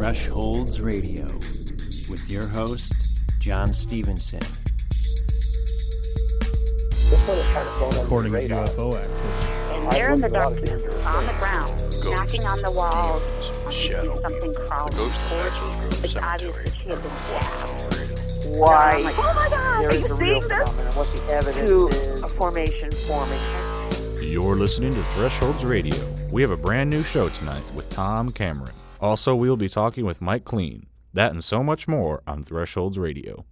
Thresholds Radio with your host, John Stevenson. According to UFO activists. And there in the darkness, on the ground, knocking on the walls, I see something crawling towards me. It's obvious that she had been stabbed. why like, oh my God, there are is you a real seeing this? phenomenon, what the evidence to is. a formation forming. You're listening to Thresholds Radio. We have a brand new show tonight with Tom Cameron. Also, we'll be talking with Mike Kleen. That and so much more on Thresholds Radio.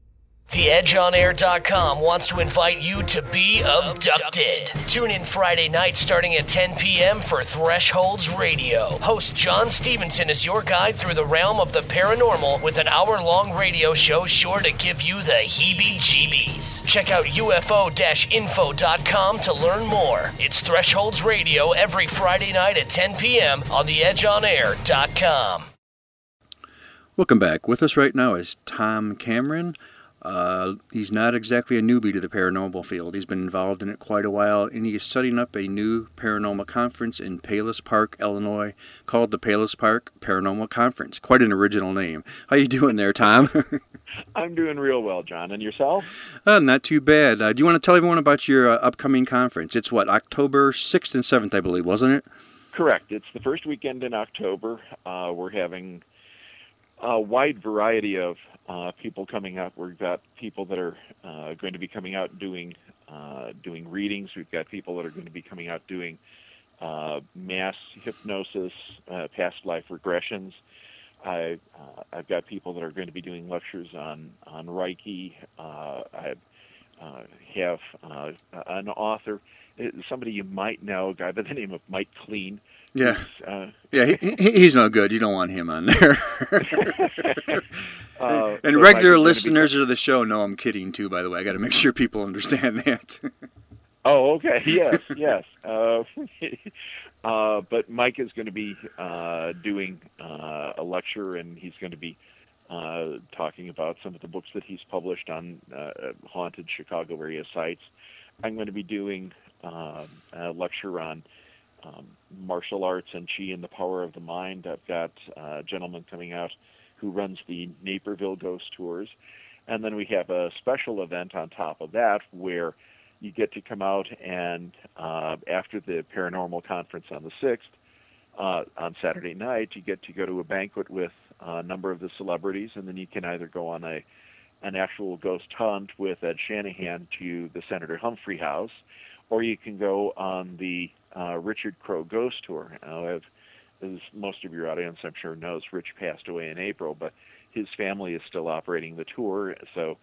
TheEdgeOnAir.com wants to invite you to be abducted. Tune in Friday night starting at 10 p.m. for Thresholds Radio. Host John Stevenson is your guide through the realm of the paranormal with an hour long radio show sure to give you the heebie jeebies. Check out UFO info.com to learn more. It's Thresholds Radio every Friday night at 10 p.m. on TheEdgeOnAir.com. Welcome back. With us right now is Tom Cameron. Uh, he's not exactly a newbie to the paranormal field. He's been involved in it quite a while, and he is setting up a new paranormal conference in Palos Park, Illinois, called the Palos Park Paranormal Conference. Quite an original name. How you doing there, Tom? I'm doing real well, John. And yourself? uh, not too bad. Uh, do you want to tell everyone about your uh, upcoming conference? It's what October sixth and seventh, I believe, wasn't it? Correct. It's the first weekend in October. Uh, we're having a wide variety of uh, people coming out. We've got people that are uh, going to be coming out doing uh, doing readings. We've got people that are going to be coming out doing uh, mass hypnosis, uh, past life regressions. I, uh, I've got people that are going to be doing lectures on on Reiki. Uh, I uh, have uh, an author, uh, somebody you might know, a guy by the name of Mike Kleen. Yeah. Uh, Yeah, he, he- he's no good. You don't want him on there. and so regular gonna be- listeners of the show know I'm kidding too. By the way, I got to make sure people understand that. Oh, okay. Yes, yes. Uh, but Mike is going to be uh, doing uh, a lecture, and he's going to be uh, talking about some of the books that he's published on uh, haunted Chicago area sites. I'm going to be doing um a lecture on um, martial arts and chi and the power of the mind. I've got a gentleman coming out who runs the Naperville Ghost Tours. And then we have a special event on top of that where you get to come out and uh, after the paranormal conference on the 6th, uh, on Saturday night, you get to go to a banquet with a number of the celebrities, and then you can either go on a an actual ghost hunt with Ed Shanahan to the Senator Humphrey House, or you can go on the uh, Richard Crowe Ghost Tour. Now, as most of your audience, I'm sure, knows, Rich passed away in April, but his family is still operating the tour, so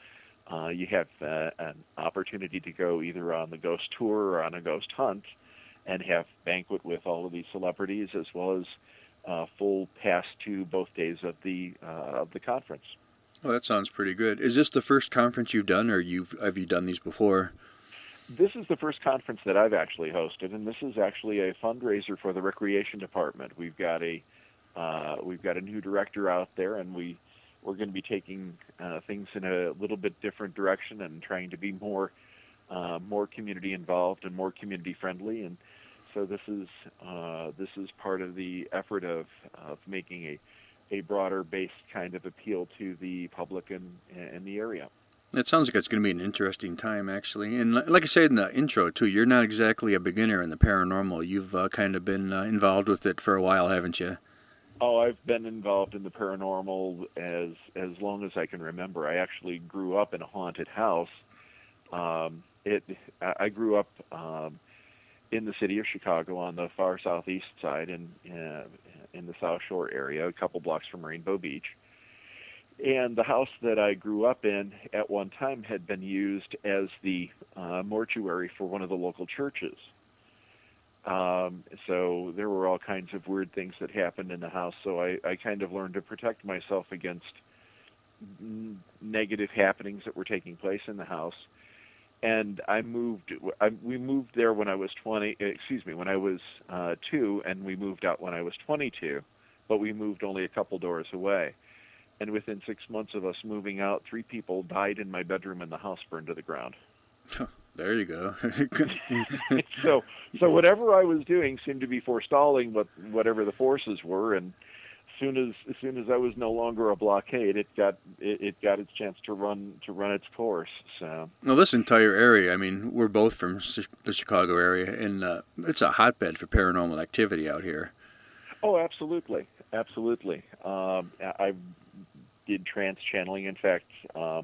uh, you have uh, an opportunity to go either on the ghost tour or on a ghost hunt and have banquet with all of these celebrities as well as uh, full pass to both days of the uh, of the conference. well, that sounds pretty good. Is this the first conference you've done, or you've have you done these before? This is the first conference that I've actually hosted, and this is actually a fundraiser for the recreation department. We've got a uh, we've got a new director out there, and we we're going to be taking uh, things in a little bit different direction and trying to be more uh, more community involved and more community friendly. And so this is uh, this is part of the effort of of making a a broader based kind of appeal to the public in in the area. It sounds like it's going to be an interesting time, actually. And like I said in the intro too, you're not exactly a beginner in the paranormal. You've uh, kind of been uh, involved with it for a while, haven't you? Oh, I've been involved in the paranormal as as long as I can remember. I actually grew up in a haunted house. Um, it I grew up um, in the city of Chicago on the far southeast side, in uh, in the South Shore area, a couple blocks from Rainbow Beach. And the house that I grew up in at one time had been used as the uh, mortuary for one of the local churches. Um, so there were all kinds of weird things that happened in the house. So I, I kind of learned to protect myself against negative happenings that were taking place in the house. And I moved. I, we moved there when I was 20. Excuse me, when I was uh, two, and we moved out when I was 22. But we moved only a couple doors away. And within six months of us moving out, three people died in my bedroom, and the house burned to the ground. There you go. so so whatever I was doing seemed to be forestalling what whatever the forces were, and soon as as soon as I was no longer a blockade, it got it, it got its chance to run to run its course. So well, this entire area. I mean, we're both from the Chicago area, and uh, it's a hotbed for paranormal activity out here. Oh, absolutely, absolutely. Um, I did trance channeling. In fact, uh,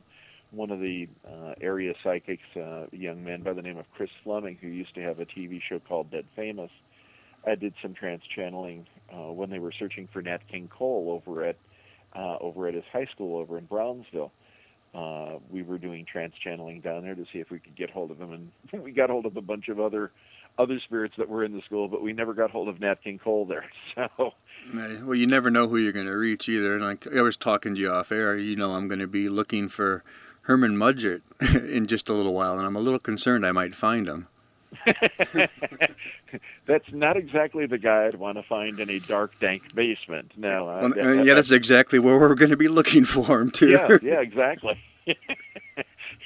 one of the uh, area psychics, uh, young man by the name of Chris Fleming, who used to have a TV show called Dead Famous. I did some trance channeling uh, when they were searching for Nat King Cole over at uh, over at his high school over in Bronzeville. Uh, we were doing trance channeling down there to see if we could get hold of him, and we got hold of a bunch of other other spirits that were in the school, but we never got hold of Nat King Cole there. So, well, you never know who you're going to reach either. And like I was talking to you off air, you know, I'm going to be looking for Herman Mudgett in just a little while, and I'm a little concerned I might find him. that's not exactly the guy I'd want to find in a dark, dank basement. No. Well, that, uh, yeah, that's exactly where we're going to be looking for him too. Yeah, yeah, exactly.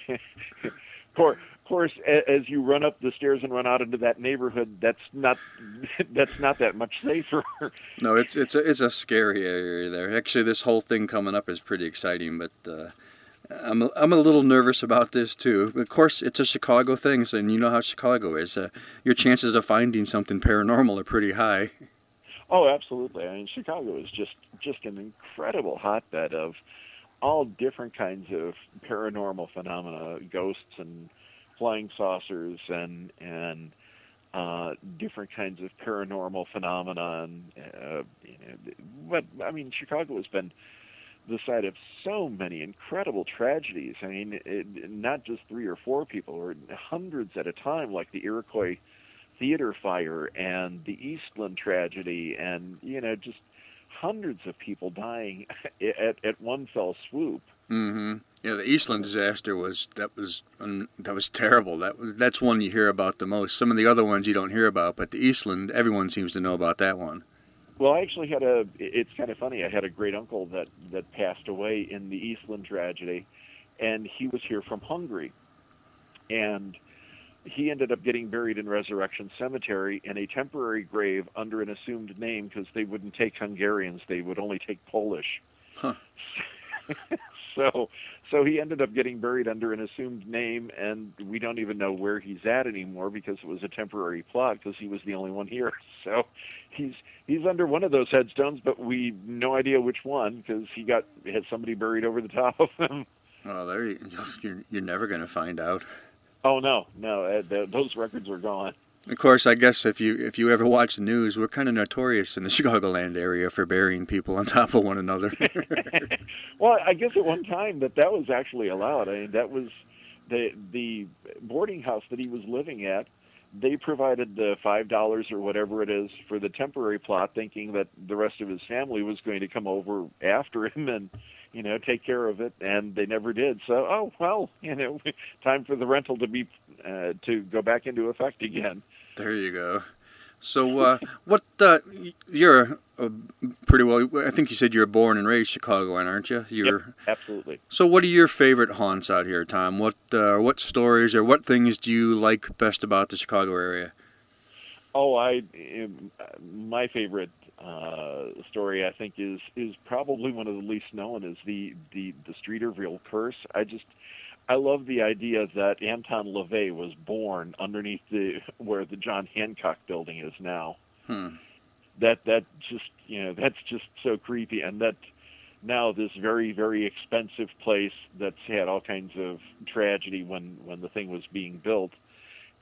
of course, as you run up the stairs and run out into that neighborhood, that's not that's not that much safer. no, it's it's a it's a scary area there. Actually, this whole thing coming up is pretty exciting, but. Uh, I'm a, I'm a little nervous about this too. Of course, it's a Chicago thing, and you know how Chicago is. Uh, your chances of finding something paranormal are pretty high. Oh, absolutely. I mean, Chicago is just just an incredible hotbed of all different kinds of paranormal phenomena, ghosts and flying saucers, and and uh, different kinds of paranormal phenomena. And uh, you know, but I mean, Chicago has been the site of so many incredible tragedies. I mean, it, not just three or four people, or hundreds at a time, like the Iroquois theater fire and the Eastland tragedy, and you know, just hundreds of people dying at at one fell swoop. Mm-hmm. Yeah, the Eastland disaster was that was that was terrible. That was that's one you hear about the most. Some of the other ones you don't hear about, but the Eastland, everyone seems to know about that one. Well, I actually had a. It's kind of funny. I had a great uncle that that passed away in the Eastland tragedy, and he was here from Hungary, and he ended up getting buried in Resurrection Cemetery in a temporary grave under an assumed name because they wouldn't take Hungarians; they would only take Polish. Huh. so, so he ended up getting buried under an assumed name, and we don't even know where he's at anymore because it was a temporary plot because he was the only one here. So, he's he's under one of those headstones, but we no idea which one because he got had somebody buried over the top of him. Oh, there you, you're you're never going to find out. Oh no, no, uh, those records are gone. Of course, I guess if you if you ever watch the news, we're kind of notorious in the Chicagoland area for burying people on top of one another. well, I guess at one time that that was actually allowed. I mean, that was the the boarding house that he was living at they provided the five dollars or whatever it is for the temporary plot, thinking that the rest of his family was going to come over after him and you know take care of it, and they never did. So, oh well, you know, time for the rental to be uh, to go back into effect again. There you go. So, uh, what uh, you're uh, pretty well. I think you said you're born and raised Chicagoan, aren't you? You're yep, absolutely. So, what are your favorite haunts out here, Tom? What uh, what stories or what things do you like best about the Chicago area? Oh, I my favorite uh, story I think is is probably one of the least known is the the the Streeterville curse. I just I love the idea that Anton LaVey was born underneath the where the John Hancock building is now. Hmm. That that just you know that's just so creepy, and that now this very very expensive place that's had all kinds of tragedy when when the thing was being built,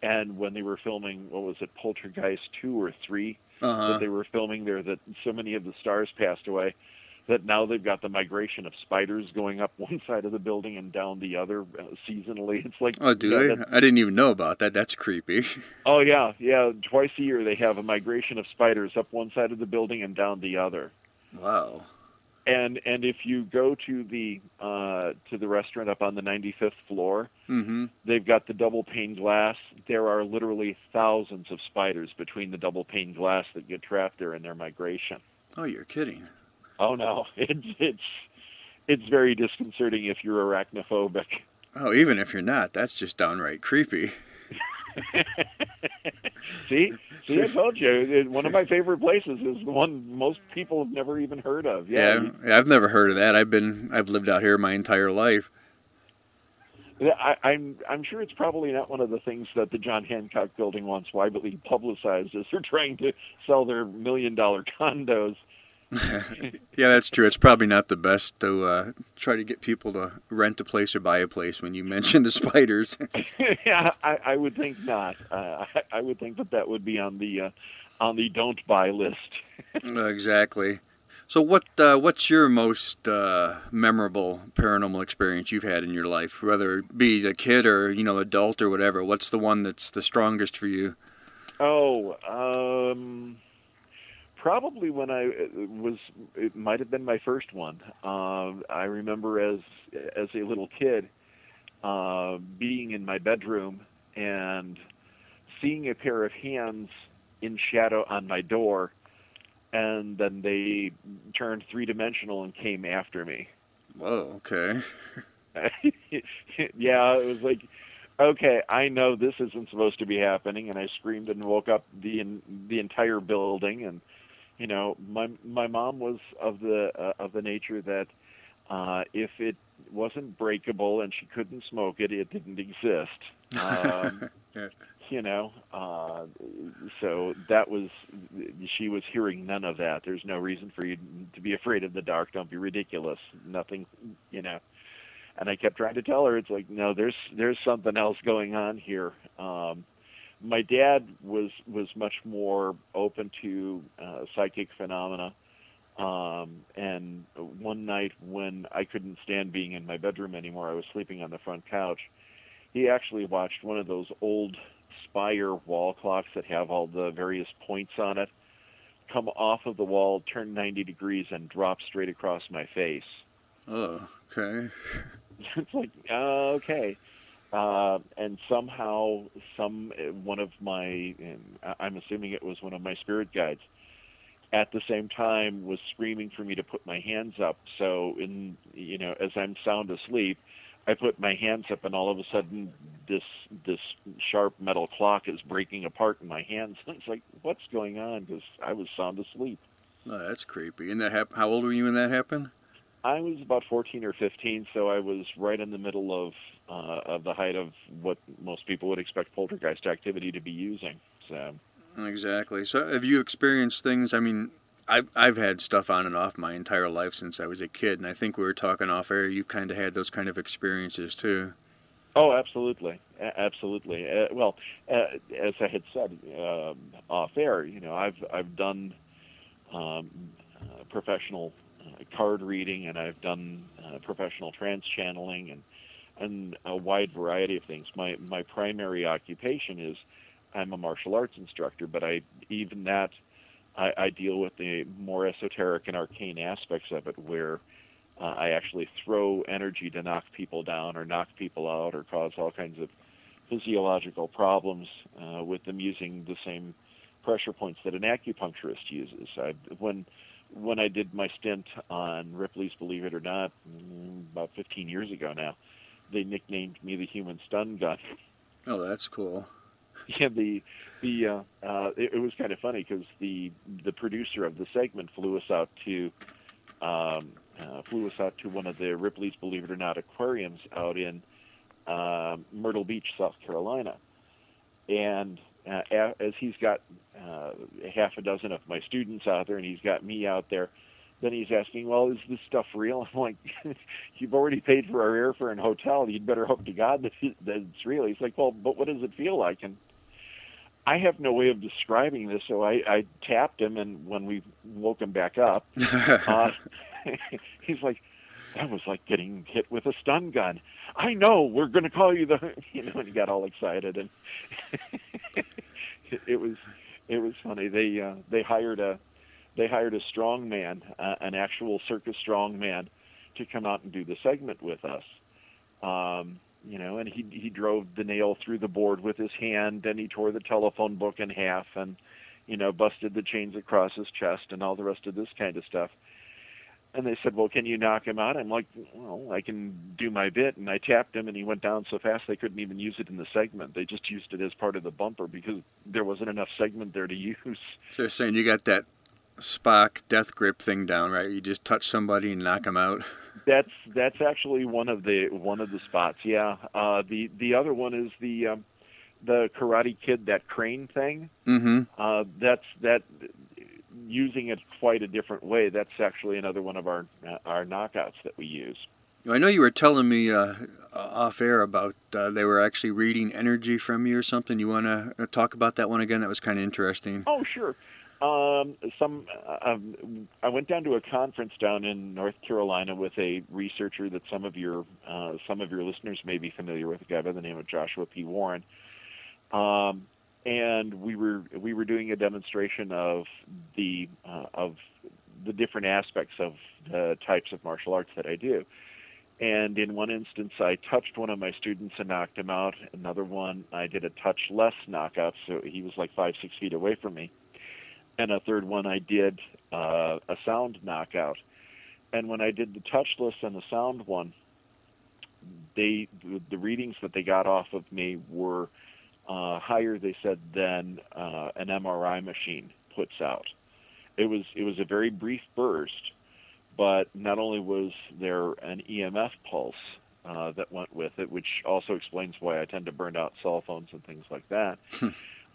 and when they were filming what was it Poltergeist two or 3 uh-huh. that they were filming there that so many of the stars passed away that now they've got the migration of spiders going up one side of the building and down the other uh, seasonally. It's like oh, do yeah, they? I didn't even know about that. That's creepy. oh yeah, yeah. Twice a year they have a migration of spiders up one side of the building and down the other. Wow. And and if you go to the uh, to the restaurant up on the 95th floor, mm-hmm. they've got the double pane glass. There are literally thousands of spiders between the double pane glass that get trapped there in their migration. Oh, you're kidding. Oh no, it's it's it's very disconcerting if you're arachnophobic. Oh, even if you're not, that's just downright creepy. see, see, I told you. One of my favorite places is the one most people have never even heard of. Yeah, yeah, I've never heard of that. I've been, I've lived out here my entire life. I, I'm I'm sure it's probably not one of the things that the John Hancock Building wants widely publicized as they're trying to sell their million dollar condos. yeah, that's true. It's probably not the best to uh, try to get people to rent a place or buy a place when you mention the spiders. yeah, I, I would think not. Uh, I, I would think that that would be on the uh, on the don't buy list. exactly. So what uh, what's your most uh, memorable paranormal experience you've had in your life, whether it be a kid or you know adult or whatever? What's the one that's the strongest for you? Oh, um, probably when I was it might have been my first one. Uh, I remember as as a little kid uh, being in my bedroom and seeing a pair of hands in shadow on my door and then they turned three dimensional and came after me. Whoa, okay. yeah, it was like, okay, I know this isn't supposed to be happening, and I screamed and woke up the the entire building. And you know, my my mom was of the uh, of the nature that uh, if it wasn't breakable and she couldn't smoke it, it didn't exist. Um, yeah. you know uh so that was she was hearing none of that. There's no reason for you to be afraid of the dark. Don't be ridiculous. Nothing you know. And i kept trying to tell her it's like no there's there's something else going on here. Um my dad was was much more open to uh, psychic phenomena um and one night when i couldn't stand being in my bedroom anymore i was sleeping on the front couch he actually watched one of those old spire wall clocks that have all the various points on it come off of the wall, turn 90 degrees, and drop straight across my face. Oh, okay. it's like, uh, okay. Uh, and somehow, some one of my, I'm assuming it was one of my spirit guides, at the same time was screaming for me to put my hands up. So, in you know, as I'm sound asleep, I put my hands up, and all of a sudden, this this sharp metal clock is breaking apart in my hands. it's like, what's going on? Because I was sound asleep. Oh, that's creepy. And that hap- How old were you when that happened? I was about 14 or 15, so I was right in the middle of uh, of the height of what most people would expect poltergeist activity to be using. So. Exactly. So, have you experienced things? I mean, I've I've had stuff on and off my entire life since I was a kid, and I think we were talking off air. You've kind of had those kind of experiences too. Oh, absolutely, absolutely. Uh, well, uh, as I had said uh, off air, you know, I've I've done um, uh, professional uh, card reading, and I've done uh, professional trance channeling, and and a wide variety of things. My my primary occupation is I'm a martial arts instructor, but I even that I, I deal with the more esoteric and arcane aspects of it, where uh, I actually throw energy to knock people down or knock people out or cause all kinds of physiological problems uh, with them using the same pressure points that an acupuncturist uses. I, when when I did my stint on Ripley's Believe It or Not mm, about 15 years ago now, they nicknamed me the Human Stun Gun. Oh, that's cool. yeah, the the uh, uh, it, it was kind of funny because the the producer of the segment flew us out to um, uh, flew us out to one of the Ripley's Believe It or Not aquariums out in uh, Myrtle Beach, South Carolina, and uh, as he's got uh, half a dozen of my students out there, and he's got me out there. Then he's asking, "Well, is this stuff real?" I'm like, "You've already paid for our airfare and hotel. You'd better hope to God that, that it's real." He's like, "Well, but what does it feel like?" And I have no way of describing this, so I, I tapped him, and when we woke him back up, uh, he's like, "That was like getting hit with a stun gun." I know. We're going to call you the, you know, and he got all excited, and it, it was, it was funny. They uh, they hired a, they hired a strong man, uh, an actual circus strong man, to come out and do the segment with us. Um, you know, and he he drove the nail through the board with his hand, and he tore the telephone book in half, and you know, busted the chains across his chest, and all the rest of this kind of stuff. and they said, "Well, can you knock him out?" I'm like, "Well, I can do my bit." And I tapped him, and he went down so fast they couldn't even use it in the segment. They just used it as part of the bumper because there wasn't enough segment there to use. So you're saying you got that Spock death grip thing down, right? You just touch somebody and knock them out. That's that's actually one of the one of the spots. Yeah. Uh, the the other one is the um, the Karate Kid that crane thing. Mm-hmm. Uh, that's that using it quite a different way. That's actually another one of our our knockouts that we use. I know you were telling me uh, off air about uh, they were actually reading energy from you or something. You want to uh, talk about that one again? That was kind of interesting. Oh, sure. Um, some uh, um, I went down to a conference down in North Carolina with a researcher that some of your uh, some of your listeners may be familiar with, a guy by the name of Joshua P. Warren. Um, and we were we were doing a demonstration of the uh, of the different aspects of the types of martial arts that I do. And in one instance, I touched one of my students and knocked him out. Another one, I did a touch less knockout, so he was like five, six feet away from me. And a third one, I did uh, a sound knockout. And when I did the touchless and the sound one, they the readings that they got off of me were uh, higher, they said, than uh, an MRI machine puts out. It was it was a very brief burst, but not only was there an EMF pulse uh, that went with it, which also explains why I tend to burn out cell phones and things like that.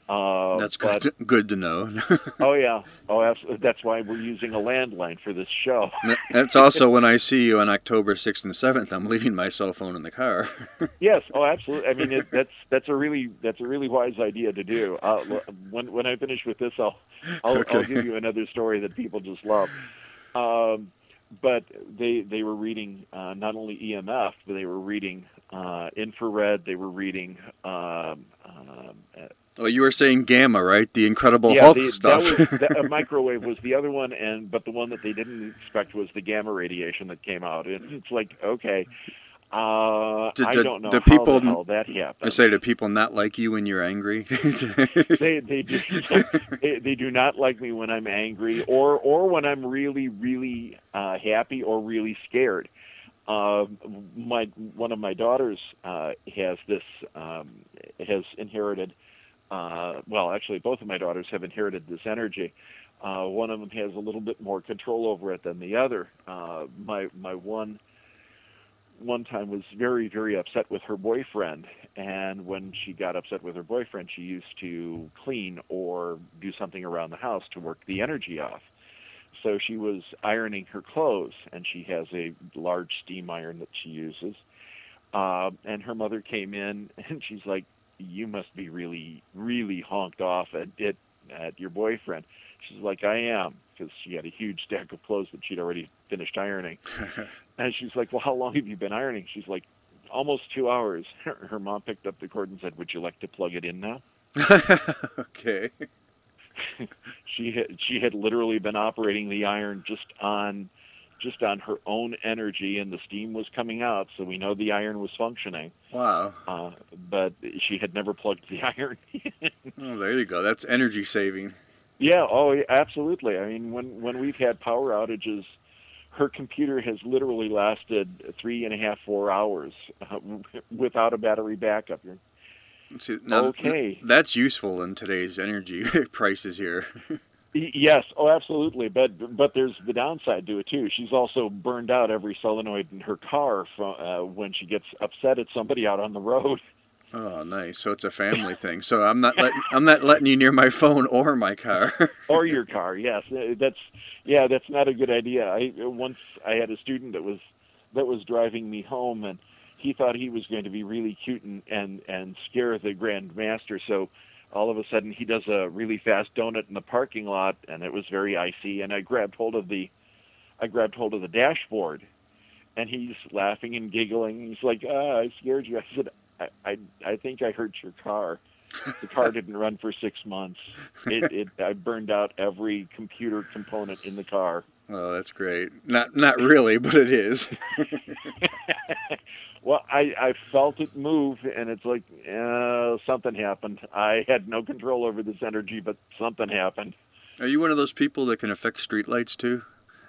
Uh, That's good. To, good to know. oh yeah. Oh, absolutely. That's why we're using a landline for this show. That's also when I see you on October sixth and seventh. I'm leaving my cell phone in the car. yes. Oh, absolutely. I mean, it, that's that's a really that's a really wise idea to do. Uh, when when I finish with this, I'll I'll, okay. I'll give you another story that people just love. Um, but they they were reading uh, not only EMF, but they were reading uh, infrared. They were reading um, um, Oh, you were saying gamma, right? The Incredible yeah, Hulk the, stuff. That was, that, microwave was the other one, and but the one that they didn't expect was the gamma radiation that came out. And it's like, okay, uh, do, I don't know do how people, the hell that happened. I say, do people not like you when you're angry? they they do they, they, do not like me when I'm angry, or or when I'm really really uh, happy or really scared. Uh, my one of my daughters uh, has this um, has inherited uh, well, actually, both of my daughters have inherited this energy. Uh, one of them has a little bit more control over it than the other. Uh, my my one one time was very very upset with her boyfriend, and when she got upset with her boyfriend, she used to clean or do something around the house to work the energy off. So she was ironing her clothes, and she has a large steam iron that she uses. Uh, and her mother came in, and she's like, you must be really, really honked off at it at your boyfriend. She's like, I am, because she had a huge stack of clothes that she'd already finished ironing. and she's like, Well, how long have you been ironing? She's like, Almost two hours. Her, her mom picked up the cord and said, Would you like to plug it in now? okay. she had she had literally been operating the iron just on just on her own energy, and the steam was coming out, so we know the iron was functioning. Wow! Uh, but she had never plugged the iron. oh, there you go. That's energy saving. Yeah. Oh, absolutely. I mean, when when we've had power outages, her computer has literally lasted three and a half, four hours uh, without a battery backup. See, now, okay. That's useful in today's energy prices here. Yes, oh, absolutely. But but there's the downside to it too. She's also burned out every solenoid in her car from uh, when she gets upset at somebody out on the road. Oh, nice. So it's a family thing. So I'm not letting I'm not letting you near my phone or my car. or your car. Yes, uh, that's yeah, that's not a good idea. I once I had a student that was that was driving me home and he thought he was going to be really cute and and and scare the grand master. So all of a sudden he does a really fast donut in the parking lot and it was very icy and I grabbed hold of the I grabbed hold of the dashboard and he's laughing and giggling. He's like, ah, I scared you. I said, I, I, I think I hurt your car. The car didn't run for six months. It, it, I burned out every computer component in the car. Oh, that's great. Not, not really, but it is. Well, I, I felt it move, and it's like uh, something happened. I had no control over this energy, but something happened. Are you one of those people that can affect streetlights too?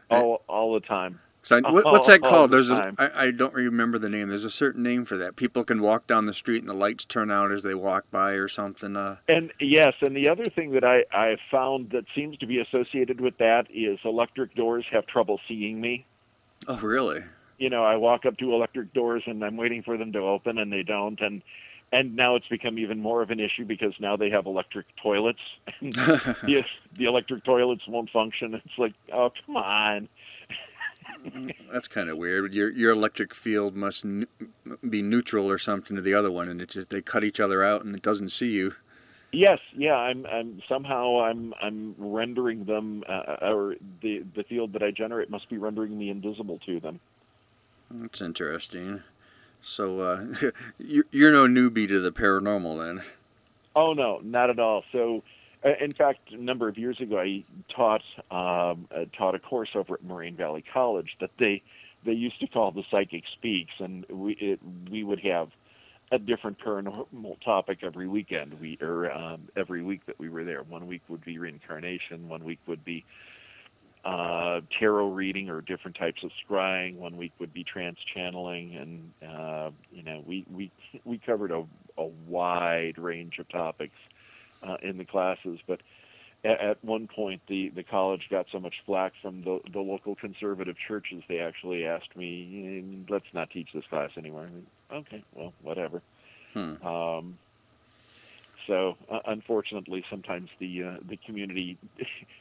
all all the time. So what, what's that called? There's a, I, I don't remember the name. There's a certain name for that. People can walk down the street and the lights turn out as they walk by or something. Uh. And yes, and the other thing that I I found that seems to be associated with that is electric doors have trouble seeing me. Oh, really? You know, I walk up to electric doors and I'm waiting for them to open and they don't and and now it's become even more of an issue because now they have electric toilets. the, the electric toilets won't function. It's like, oh, come on. That's kind of weird. Your your electric field must n- be neutral or something to the other one, and it just they cut each other out, and it doesn't see you. Yes, yeah. I'm I'm somehow I'm I'm rendering them, uh, or the the field that I generate must be rendering me invisible to them. That's interesting. So uh, you're no newbie to the paranormal, then? Oh no, not at all. So uh, in fact, a number of years ago, I taught um, uh, taught a course over at Moraine Valley College that they they used to call the Psychic Speaks, and we it, we would have a different paranormal topic every weekend. We or um, every week that we were there. One week would be reincarnation. One week would be uh, tarot reading or different types of scrying. One week would be trance channeling, and uh, you know we we we covered a, a wide range of topics uh, in the classes. But at, at one point, the the college got so much flack from the the local conservative churches, they actually asked me, "Let's not teach this class anymore." I mean, okay, well, whatever. Hmm. Um, so uh, unfortunately, sometimes the uh, the community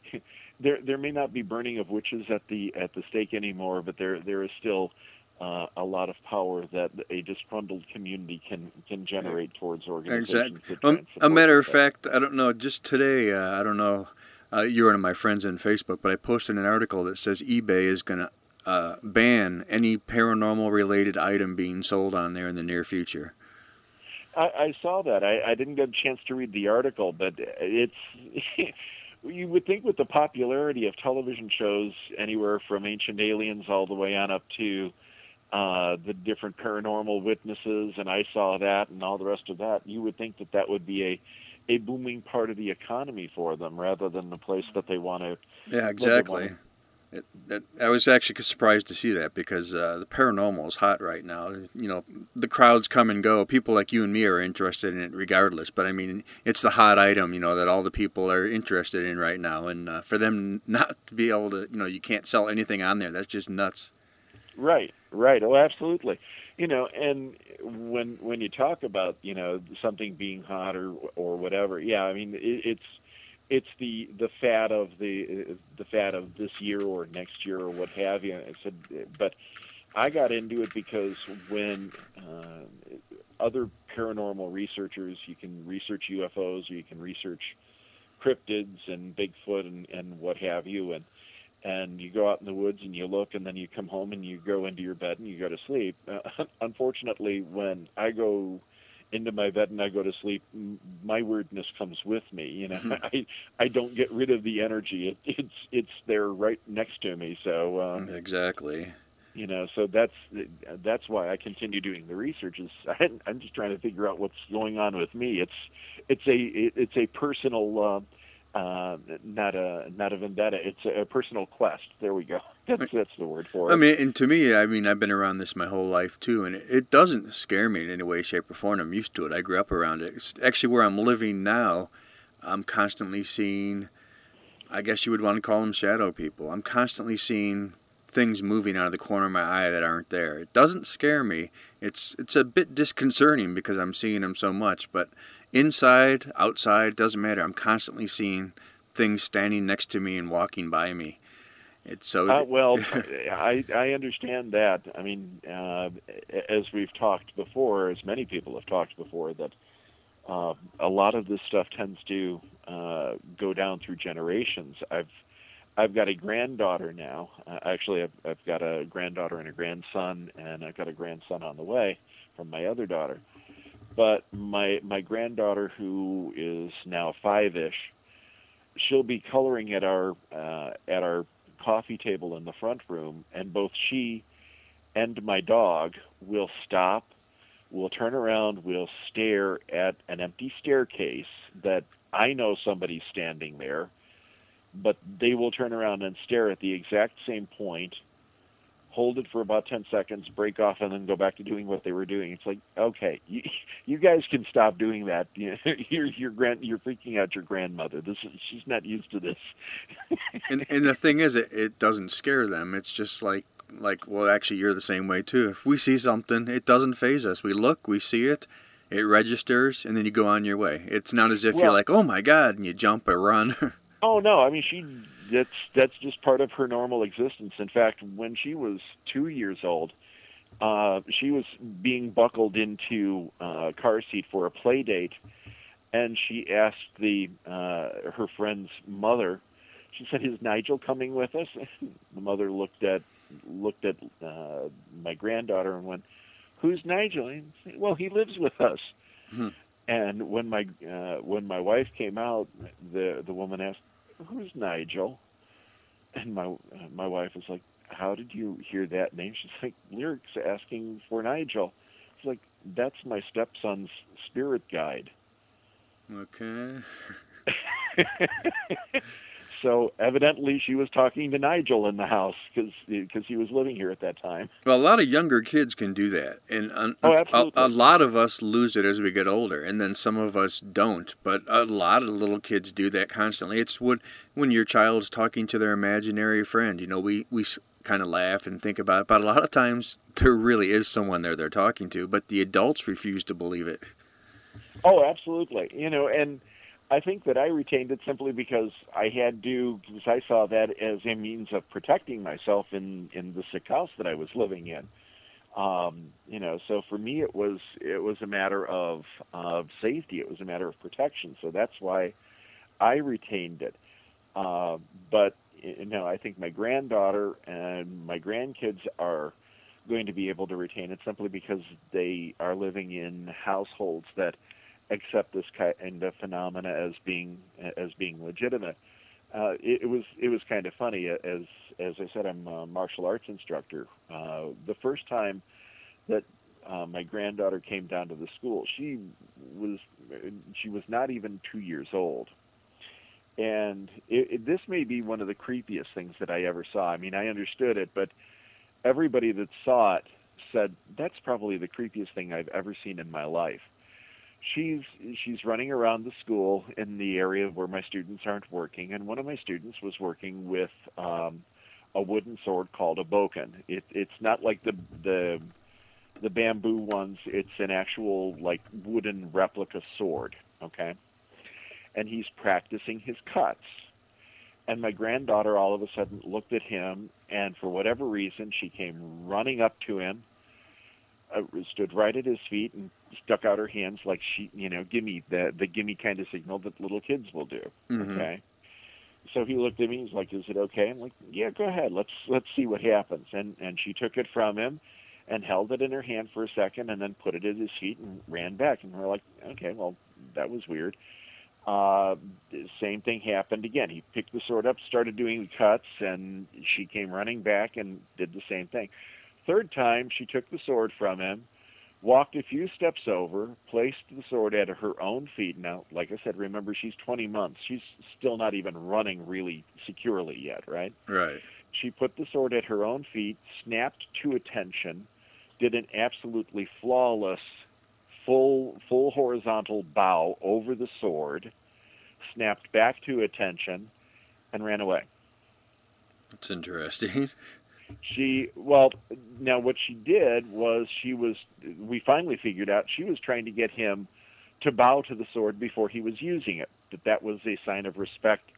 there there may not be burning of witches at the at the stake anymore, but there there is still uh, a lot of power that a disgruntled community can can generate towards organizations. Exactly. Um, a matter of fact, I don't know. Just today, uh, I don't know. Uh, you're one of my friends on Facebook, but I posted an article that says eBay is going to uh, ban any paranormal related item being sold on there in the near future. I, I saw that. I, I didn't get a chance to read the article, but it's. you would think with the popularity of television shows anywhere from ancient aliens all the way on up to uh, the different paranormal witnesses, and I saw that and all the rest of that. You would think that that would be a a booming part of the economy for them, rather than the place that they want to. Yeah, exactly. It, it, I was actually surprised to see that because uh, the paranormal is hot right now. You know, the crowds come and go. People like you and me are interested in it regardless. But I mean, it's the hot item, you know, that all the people are interested in right now. And uh, for them not to be able to, you know, you can't sell anything on there. That's just nuts. Right, right. Oh, absolutely. You know, and when when you talk about you know something being hot or or whatever, yeah, I mean it, it's it's the the fad of the the fad of this year or next year or what have you. I said, but I got into it because when uh, other paranormal researchers, you can research UFOs, or you can research cryptids and Bigfoot and and what have you, and and you go out in the woods and you look and then you come home and you go into your bed and you go to sleep uh, unfortunately when i go into my bed and i go to sleep my weirdness comes with me you know hmm. i i don't get rid of the energy it, it's it's there right next to me so um, exactly you know so that's that's why i continue doing the research is I, i'm just trying to figure out what's going on with me it's it's a it's a personal uh, uh, not a not a vendetta. It's a, a, personal quest. There we go. That's that's the word for it. I mean, and to me, I mean, I've been around this my whole life too, and it, it doesn't scare me in any way, shape, or form. I'm used to it. I grew up around it. It's actually where I'm living now. I'm constantly seeing. I guess you would want to call them shadow people. I'm constantly seeing things moving out of the corner of my eye that aren't there. It doesn't scare me. It's it's a bit disconcerting because I'm seeing them so much, but inside, outside, doesn't matter. I'm constantly seeing things standing next to me and walking by me. It's so uh, well. I I understand that. I mean, uh, as we've talked before, as many people have talked before, that uh, a lot of this stuff tends to uh, go down through generations. I've I've got a granddaughter now. Uh, actually, I've, I've got a granddaughter and a grandson, and I've got a grandson on the way from my other daughter. But my my granddaughter, who is now five-ish, she'll be coloring at our uh, at our coffee table in the front room, and both she and my dog will stop, will turn around, will stare at an empty staircase that I know somebody's standing there, but they will turn around and stare at the exact same point, hold it for about 10 seconds, break off, and then go back to doing what they were doing. It's like, okay, you, you guys can stop doing that. You're, you're, grand, you're freaking out your grandmother. This is, she's not used to this. and, and the thing is, it, it doesn't scare them. It's just like, like, well, actually, you're the same way too. If we see something, it doesn't phase us. We look, we see it, it registers, and then you go on your way. It's not as if well, you're like, oh my god, and you jump or run. oh no, I mean she that's that's just part of her normal existence. In fact, when she was two years old, uh, she was being buckled into a car seat for a play date, and she asked the uh, her friend's mother. She said, "Is Nigel coming with us?" the mother looked at looked at uh, my granddaughter and went, "Who's Nigel?" And said, well, he lives with us. Hmm. And when my uh, when my wife came out, the the woman asked, "Who's Nigel?" And my uh, my wife was like, "How did you hear that name?" She's like, "Lyrics asking for Nigel." It's like that's my stepson's spirit guide. Okay. So evidently, she was talking to Nigel in the house because because he was living here at that time. Well, a lot of younger kids can do that, and oh, a, a, lot of us lose it as we get older, and then some of us don't. But a lot of little kids do that constantly. It's what when your child's talking to their imaginary friend. You know, we we kind of laugh and think about it, but a lot of times there really is someone there they're talking to, but the adults refuse to believe it. Oh, absolutely. You know, and I think that I retained it simply because I had to, because I saw that as a means of protecting myself in in the sick house that I was living in. Um, you know, so for me, it was it was a matter of of safety. It was a matter of protection. So that's why I retained it. Uh, but you know, I think my granddaughter and my grandkids are going to be able to retain it simply because they are living in households that accept this kind of phenomena as being as being legitimate. Uh, it, it, was it was kind of funny as as I said I'm a martial arts instructor. Uh, the first time that uh, my granddaughter came down to the school, she was she was not even two years old, and it, it, this may be one of the creepiest things that I ever saw. I mean, I understood it, but everybody that saw it said that's probably the creepiest thing I've ever seen in my life she's she's running around the school in the area where my students aren't working, and one of my students was working with um, a wooden sword called a bokken. It, it's not like the the the bamboo ones. It's an actual like wooden replica sword. Okay, and he's practicing his cuts. And my granddaughter all of a sudden looked at him, and for whatever reason, she came running up to him uh, stood right at his feet and stuck out her hands like she, you know, give me the the gimme kind of signal that little kids will do. Mm-hmm. Okay. So he looked at me. He's like, "Is it okay?" I'm like, "Yeah, go ahead. Let's let's see what happens." And and she took it from him, and held it in her hand for a second, and then put it at his feet and ran back. And we're like, "Okay, well, that was weird." Uh, same thing happened again. He picked the sword up, started doing the cuts, and she came running back and did the same thing. Third time, she took the sword from him, walked a few steps over, placed the sword at her own feet. Now, like I said, remember she's 20 months. She's still not even running really securely yet, right? Right. She put the sword at her own feet, snapped to attention, did an absolutely flawless full full horizontal bow over the sword, snapped back to attention, and ran away. That's interesting. she well now what she did was she was we finally figured out she was trying to get him to bow to the sword before he was using it that that was a sign of respect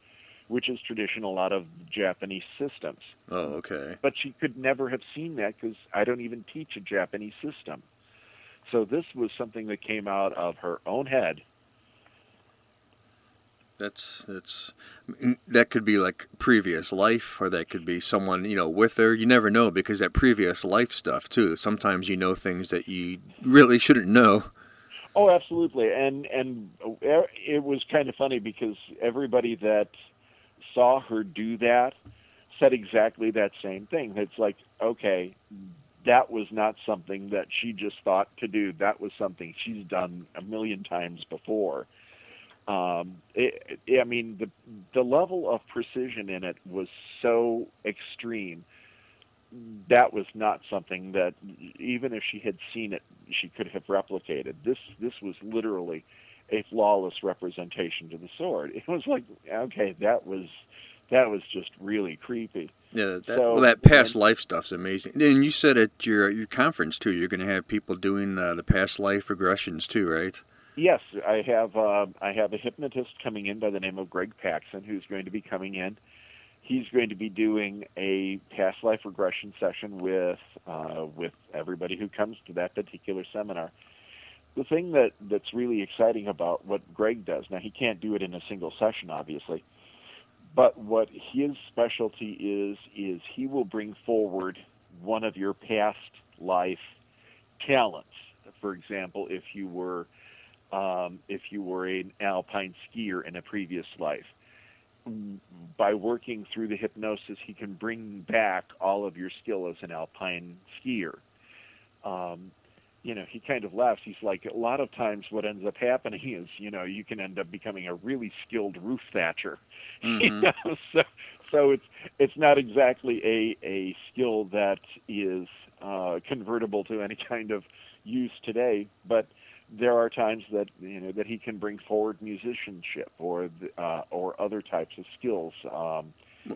which is traditional out of japanese systems. Oh okay. But she could never have seen that because i don't even teach a japanese system. So this was something that came out of her own head that's that's that could be like previous life, or that could be someone you know with her. You never know because that previous life stuff too. Sometimes you know things that you really shouldn't know. Oh, absolutely, and and uh, it was kind of funny because everybody that saw her do that said exactly that same thing. It's like, okay, that was not something that she just thought to do. That was something she's done a million times before um, it, it, I mean, the the level of precision in it was so extreme. That was not something that even if she had seen it, she could have replicated. This this was literally a flawless representation to the sword. It was like, okay, that was that was just really creepy. Yeah, that, so, well, that past life stuff's amazing. And you said at your your conference too, you're going to have people doing uh, the past life regressions too, right? Yes, I have. Uh, I have a hypnotist coming in by the name of Greg Paxson, who's going to be coming in. He's going to be doing a past life regression session with uh, with everybody who comes to that particular seminar. The thing that that's really exciting about what Greg does now, he can't do it in a single session, obviously, but what his specialty is is he will bring forward one of your past life talents. For example, if you were um, if you were an alpine skier in a previous life. By working through the hypnosis, he can bring back all of your skill as an alpine skier. Um, you know, he kind of laughs. He's like, a lot of times what ends up happening is, you know, you can end up becoming a really skilled roof thatcher. Mm-hmm. You know? So, so it's it's not exactly a a skill that is uh, convertible to any kind of use today, but there are times that you know that he can bring forward musicianship or uh, or other types of skills. Um,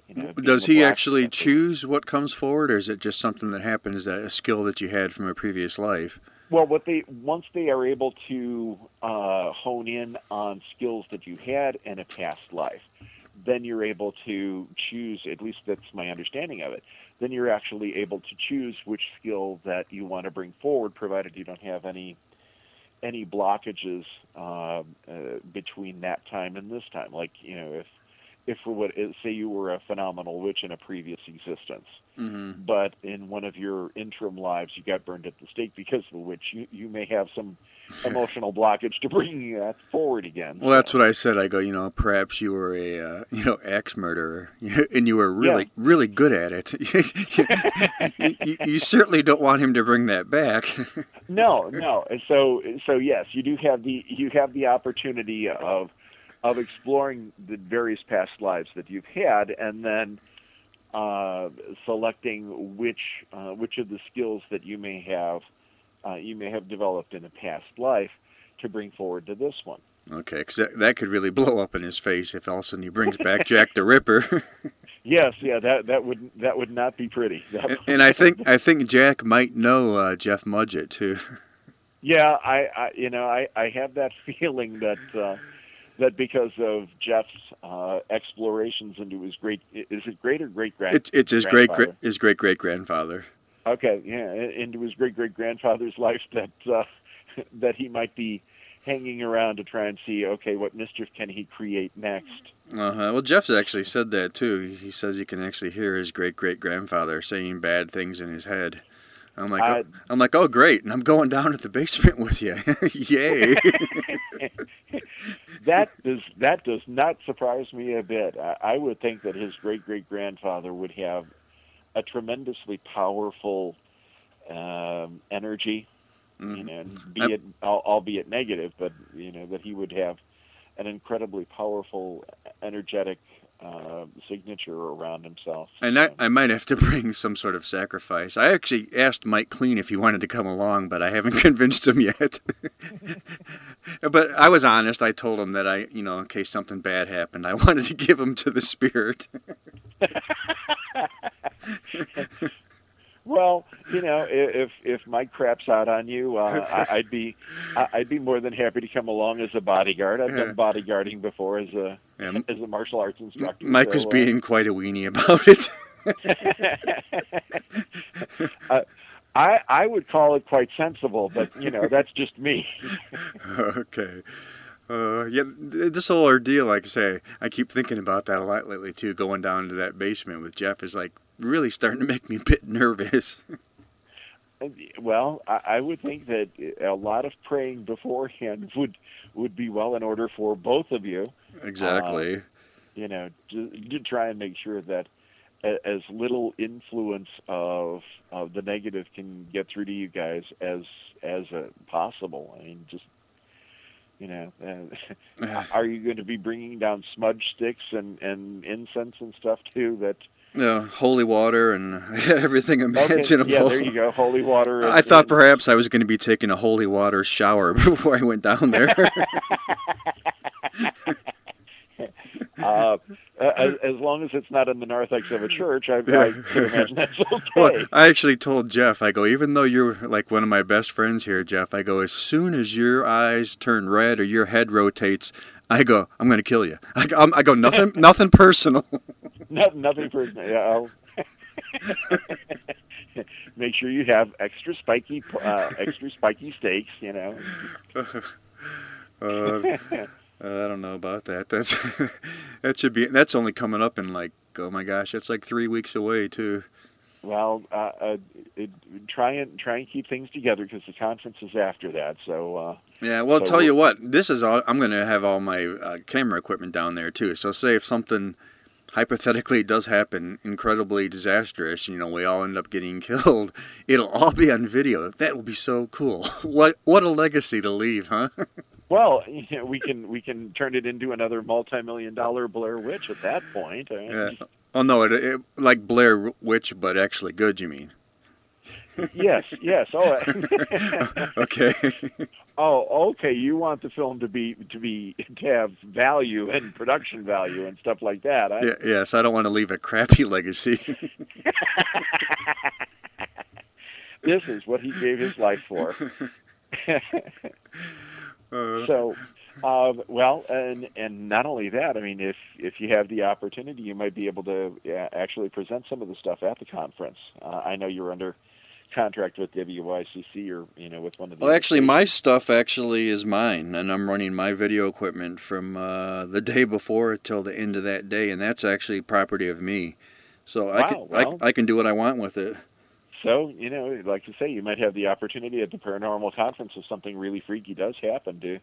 you know, Does he actually choose what comes forward, or is it just something that happens that a skill that you had from a previous life? Well, what they once they are able to uh, hone in on skills that you had in a past life, then you're able to choose. At least that's my understanding of it. Then you're actually able to choose which skill that you want to bring forward, provided you don't have any any blockages uh, uh, between that time and this time. Like you know, if if for what say you were a phenomenal witch in a previous existence, mm-hmm. but in one of your interim lives you got burned at the stake because of the witch, you you may have some emotional blockage to bringing that forward again. Well, that's what I said. I go, you know, perhaps you were a uh, you know axe murderer, and you were really yeah. really good at it. you, you, certainly don't want him to bring that back. no, no. So so yes, you do have the you have the opportunity of of exploring the various past lives that you've had, and then. Uh, selecting which uh, which of the skills that you may have uh, you may have developed in a past life to bring forward to this one. Okay, because that, that could really blow up in his face if all of a sudden he brings back Jack the Ripper. yes, yeah, that that would that would not be pretty. And, and, I think I think Jack might know uh, Jeff Mudgett too. Yeah, I, I you know I, I have that feeling that uh, that because of Jeff's uh, explorations into his great is it great or great grand it's it's his great his great great grandfather Okay, yeah, into his great great grandfather's life that uh, that he might be hanging around to try and see, okay, what mischief can he create next? Uh huh. Well, Jeff's actually said that too. He says he can actually hear his great great grandfather saying bad things in his head. I'm like, uh, oh, I'm like, oh great, and I'm going down to the basement with you. Yay! that does that does not surprise me a bit. I, I would think that his great great grandfather would have a tremendously powerful um, energy, mm-hmm. you know, be it albeit negative, but you know that he would have an incredibly powerful, energetic uh, signature around himself. And I, I might have to bring some sort of sacrifice. I actually asked Mike Kleen if he wanted to come along, but I haven't convinced him yet. but I was honest. I told him that I, you know, in case something bad happened, I wanted to give him to the spirit. well, you know, if if Mike craps out on you, uh, I'd be I'd be more than happy to come along as a bodyguard. I've done bodyguarding before as a yeah. as a martial arts instructor. Mike so, was being uh, quite a weenie about it. uh, I I would call it quite sensible, but you know that's just me. okay. Uh, yeah, this whole ordeal, like I say, I keep thinking about that a lot lately too. Going down to that basement with Jeff is like really starting to make me a bit nervous. well, I, would think that a lot of praying beforehand would would be well in order for both of you. Exactly. Uh, you know, to, to try and make sure that as little influence of of the negative can get through to you guys as as uh, possible. I mean, just You know, uh, are you going to be bringing down smudge sticks and and incense and stuff too? That uh, holy water and everything imaginable. Okay. Yeah, there you go, holy water. I thought perhaps I was going to be taking a holy water shower before I went down there. uh, as, as, long as it's not in the narthex of a church, I, I can imagine that's okay. Well, I actually told Jeff, I go, even though you're like one of my best friends here, Jeff, I go, as soon as your eyes turn red or your head rotates, I go, I'm going to kill you. I go, I go nothing, nothing personal. no, nothing personal. Yeah, Make sure you have extra spiky, uh, extra spiky steaks. You know. Uh, uh, I don't know about that. That's that should be. That's only coming up in like oh my gosh, that's like three weeks away too. Well, uh, uh, it, try and try and keep things together because the conference is after that. So uh, yeah, well, so tell you what, this is all. I'm going to have all my uh, camera equipment down there too. So say if something hypothetically does happen, incredibly disastrous, you know, we all end up getting killed. It'll all be on video. That will be so cool. what what a legacy to leave, huh? Well, you know, we can we can turn it into another multi-million dollar Blair Witch at that point. I mean, yeah. Oh no, it, it, like Blair Witch, but actually good. You mean? yes, yes. Oh, okay. Oh, okay. You want the film to be to be to have value and production value and stuff like that. I... Yeah, yes, I don't want to leave a crappy legacy. this is what he gave his life for. Uh, so, uh, well, and and not only that, I mean, if if you have the opportunity, you might be able to uh, actually present some of the stuff at the conference. Uh, I know you're under contract with WYCC or you know with one of the. Well, actually, my stuff actually is mine, and I'm running my video equipment from uh, the day before till the end of that day, and that's actually property of me. So wow, I can well, I, I can do what I want with it. So, you know, like you say, you might have the opportunity at the paranormal conference if something really freaky does happen to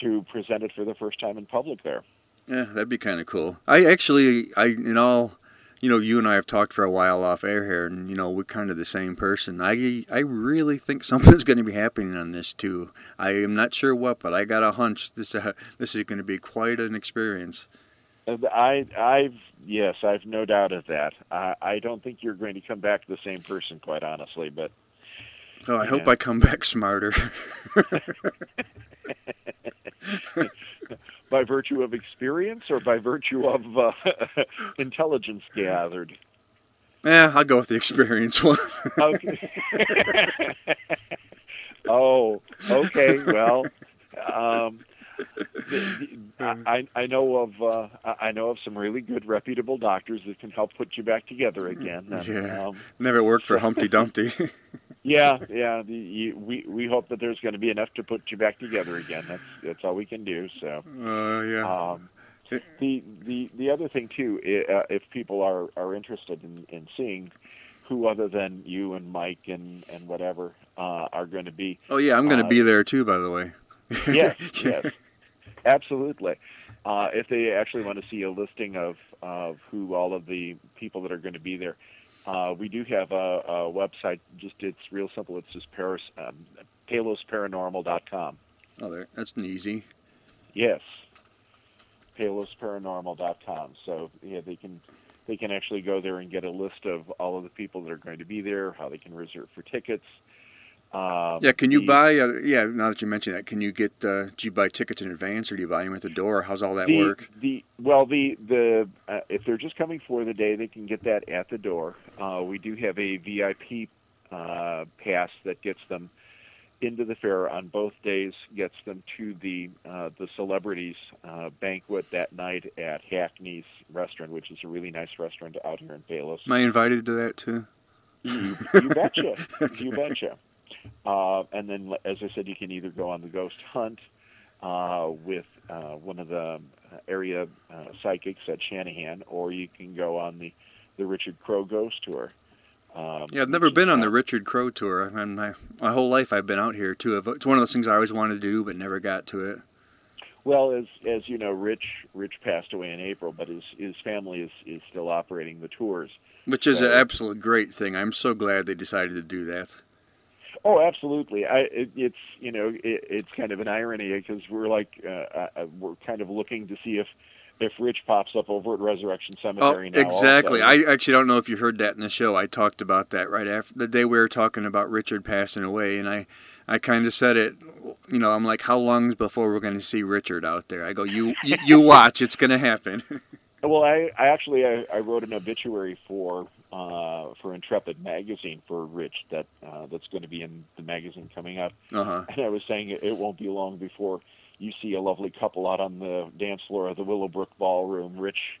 to present it for the first time in public there. Yeah, that'd be kind of cool. I actually, I in all, you know, you and I have talked for a while off air here, and you know, we're kind of the same person. I I really think something's going to be happening on this too. I am not sure what, but I got a hunch this uh, this is going to be quite an experience. I, I've yes, I've no doubt of that. I, I don't think you're going to come back the same person, quite honestly. But oh, I hope I come back smarter. by virtue of experience or by virtue of uh, intelligence gathered? Yeah, I'll go with the experience one. okay. oh, okay. Well, um, I, I know of uh, I know of some really good reputable doctors that can help put you back together again. And, yeah, um, never worked for Humpty Dumpty. yeah, yeah. The, you, we we hope that there's going to be enough to put you back together again. That's that's all we can do. So. Uh, yeah. Um, the the the other thing too, uh, if people are are interested in in seeing who other than you and Mike and and whatever uh, are going to be. Oh yeah, I'm going to uh, be there too. By the way. yes, yes. Absolutely. Uh, if they actually want to see a listing of, of who all of the people that are going to be there, uh, we do have a, a, website. Just it's real simple. It's just Paris, um, palosparanormal.com. Oh, there. That's easy. Yes, palosparanormal.com. So yeah, they can they can actually go there and get a list of all of the people that are going to be there, how they can reserve for tickets, um, yeah, can you the, buy? Uh, yeah, now that you mention that, can you get? Uh, do you buy tickets in advance, or do you buy them at the door? How's all that the, work? The well, the the uh, if they're just coming for the day, they can get that at the door. Uh, we do have a VIP uh, pass that gets them into the fair on both days, gets them to the uh, the celebrities banquet that night at Hackney's restaurant, which is a really nice restaurant out here in Palos. Am I invited to that too? You, you betcha. okay. You betcha. Uh, and then, as I said, you can either go on the ghost hunt uh, with uh, one of the area uh, psychics at Shanahan, or you can go on the, the Richard Crowe Ghost Tour. Um, yeah, I've never been on the Richard Crowe tour. I mean, my my whole life I've been out here too. It's one of those things I always wanted to do, but never got to it. Well, as as you know, Rich Rich passed away in April, but his his family is is still operating the tours, which is so, an absolute great thing. I'm so glad they decided to do that. Oh, absolutely. I it, it's you know it, it's kind of an irony because we're like uh, uh, we're kind of looking to see if if Rich pops up over at Resurrection Cemetery oh, now. exactly. I actually don't know if you heard that in the show. I talked about that right after the day we were talking about Richard passing away, and I, I kind of said it. You know, I'm like, how long before we're going to see Richard out there? I go, you, you, you watch, it's going to happen. well, I, I actually I, I wrote an obituary for uh, for Intrepid magazine for Rich that uh, that's going to be in the magazine coming up, uh-huh. and I was saying it, it won't be long before you see a lovely couple out on the dance floor of the Willowbrook Ballroom. Rich,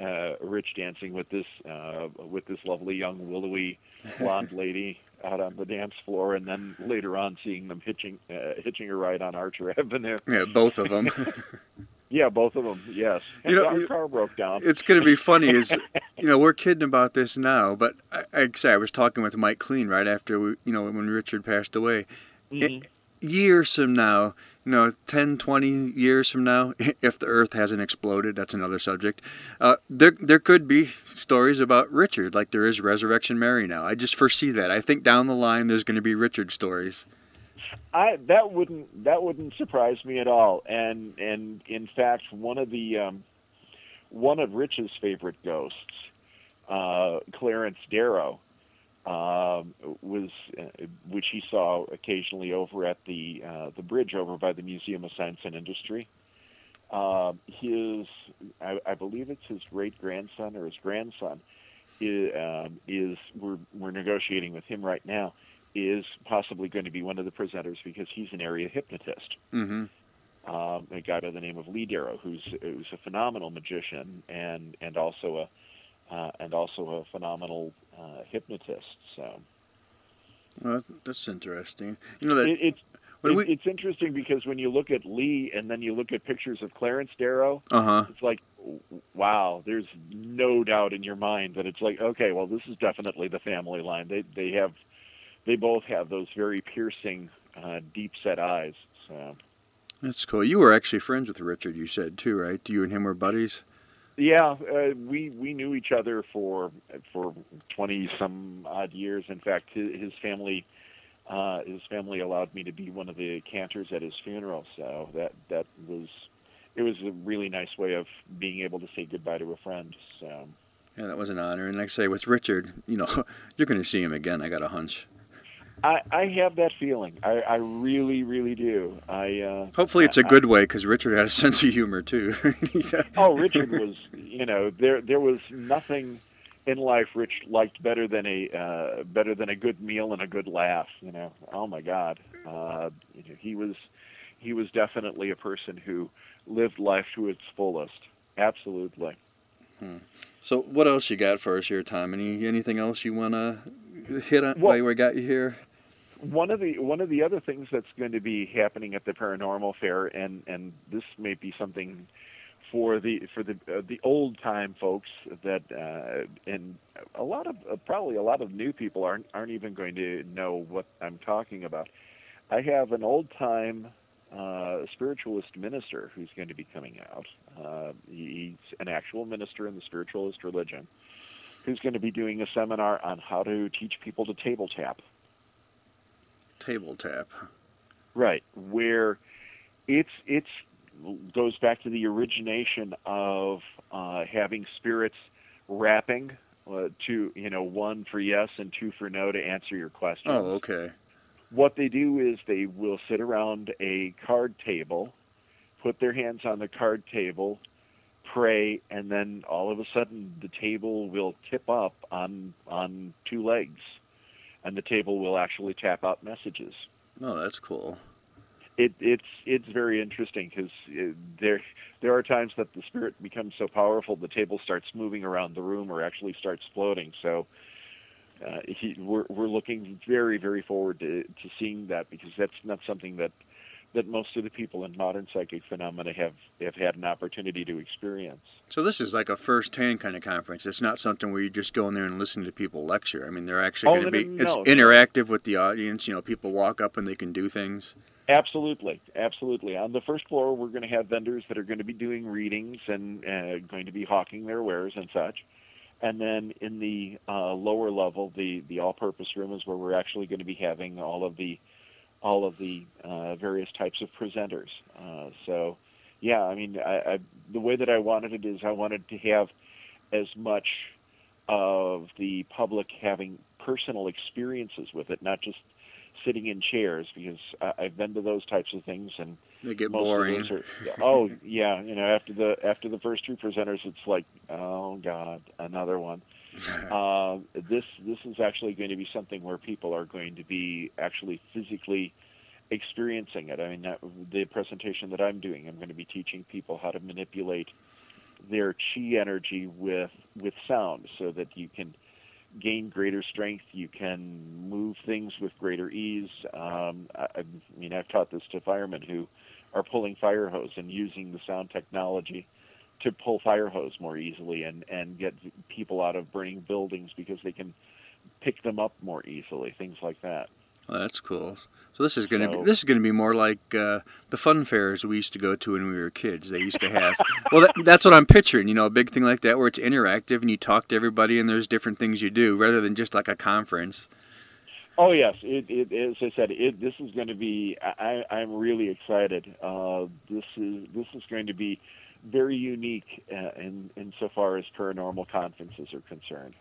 uh, Rich dancing with this uh, with this lovely young willowy blonde lady out on the dance floor, and then later on seeing them hitching uh, hitching a ride on Archer Avenue. Yeah, both of them. yeah, both of them. Yes, and you know, our car broke down. It's going to be funny. Is you know we're kidding about this now, but I, I say I was talking with Mike Kleen right after we, you know when Richard passed away. Mm-hmm. It, years from now, you know, 10, 20 years from now, if the Earth hasn't exploded, that's another subject. Uh, there, there could be stories about Richard, like there is Resurrection Mary now. I just foresee that. I think down the line there's going to be Richard stories. I that wouldn't that wouldn't surprise me at all. And and in fact, one of the um, one of Rich's favorite ghosts, uh, Clarence Darrow, um, was uh, which he saw occasionally over at the uh, the bridge over by the Museum of Science and Industry. Uh, his, I, I believe it's his great grandson or his grandson, is, um, is we're we're negotiating with him right now. Is possibly going to be one of the presenters because he's an area hypnotist. Mm-hmm. Um, a guy by the name of Lee Darrow, who's who's a phenomenal magician and and also a uh, and also a phenomenal uh, hypnotist. So, well, that's interesting. You know that it, it's it, we, it's interesting because when you look at Lee and then you look at pictures of Clarence Darrow, uh-huh. it's like, wow, there's no doubt in your mind that it's like, okay, well, this is definitely the family line. They they have, they both have those very piercing, uh, deep set eyes. So. That's cool. You were actually friends with Richard, you said too, right? You and him were buddies. Yeah, uh, we we knew each other for for twenty some odd years. In fact, his, his family uh, his family allowed me to be one of the cantors at his funeral. So that that was it was a really nice way of being able to say goodbye to a friend. So yeah, that was an honor. And like I say, with Richard, you know, you're going to see him again. I got a hunch. I, I have that feeling. I, I really, really do. I uh, hopefully it's a good I, way because Richard had a sense of humor too. oh, Richard was. You know, there there was nothing in life Rich liked better than a uh, better than a good meal and a good laugh. You know, oh my God, uh, he was he was definitely a person who lived life to its fullest. Absolutely. Hmm. So, what else you got for us here, Tom? Any anything else you want to hit on well, while we got you here? One of the one of the other things that's going to be happening at the paranormal fair and and this may be something for the for the uh, the old time folks that uh, and a lot of uh, probably a lot of new people aren't aren't even going to know what I'm talking about. I have an old time uh, spiritualist minister who's going to be coming out. Uh, he's an actual minister in the spiritualist religion who's going to be doing a seminar on how to teach people to table tap table tap. Right, where it's it's goes back to the origination of uh, having spirits rapping uh, to you know one for yes and two for no to answer your question. Oh, okay. What they do is they will sit around a card table, put their hands on the card table, pray, and then all of a sudden the table will tip up on on two legs and the table will actually tap out messages. Oh, that's cool. It, it's it's very interesting because there there are times that the spirit becomes so powerful the table starts moving around the room or actually starts floating. So uh, he, we're we're looking very very forward to to seeing that because that's not something that that most of the people in modern psychic phenomena have have had an opportunity to experience. So this is like a first-hand kind of conference. It's not something where you just go in there and listen to people lecture. I mean, they're actually oh, going to be it's no. interactive with the audience. You know, people walk up and they can do things. Absolutely, absolutely. On the first floor, we're going to have vendors that are going to be doing readings and uh, going to be hawking their wares and such. and then in the uh, lower level, the the all-purpose room is where we're actually going to be having all of the all of the uh, various types of presenters. Uh, so, yeah, I mean, I, I, the way that I wanted it is I wanted to have as much of the public having personal experiences with it, not just sitting in chairs, because I, I've been to those types of things and they get boring. Are, oh yeah, you know after the after the first two presenters, it's like oh god, another one. Uh, this this is actually going to be something where people are going to be actually physically experiencing it. I mean, that, the presentation that I'm doing, I'm going to be teaching people how to manipulate their chi energy with with sound, so that you can gain greater strength. You can move things with greater ease. Um, I, I mean, I've taught this to firemen who are pulling fire hose and using the sound technology to pull fire hose more easily and and get people out of burning buildings because they can pick them up more easily. Things like that. Well, that's cool. So this is going to so, be this is going to be more like uh, the fun fairs we used to go to when we were kids. They used to have. well, that, that's what I'm picturing. You know, a big thing like that where it's interactive and you talk to everybody and there's different things you do rather than just like a conference. Oh yes, it, it as I said, it, this is going to be. I, I'm really excited. Uh, this is this is going to be very unique uh, in insofar as paranormal conferences are concerned.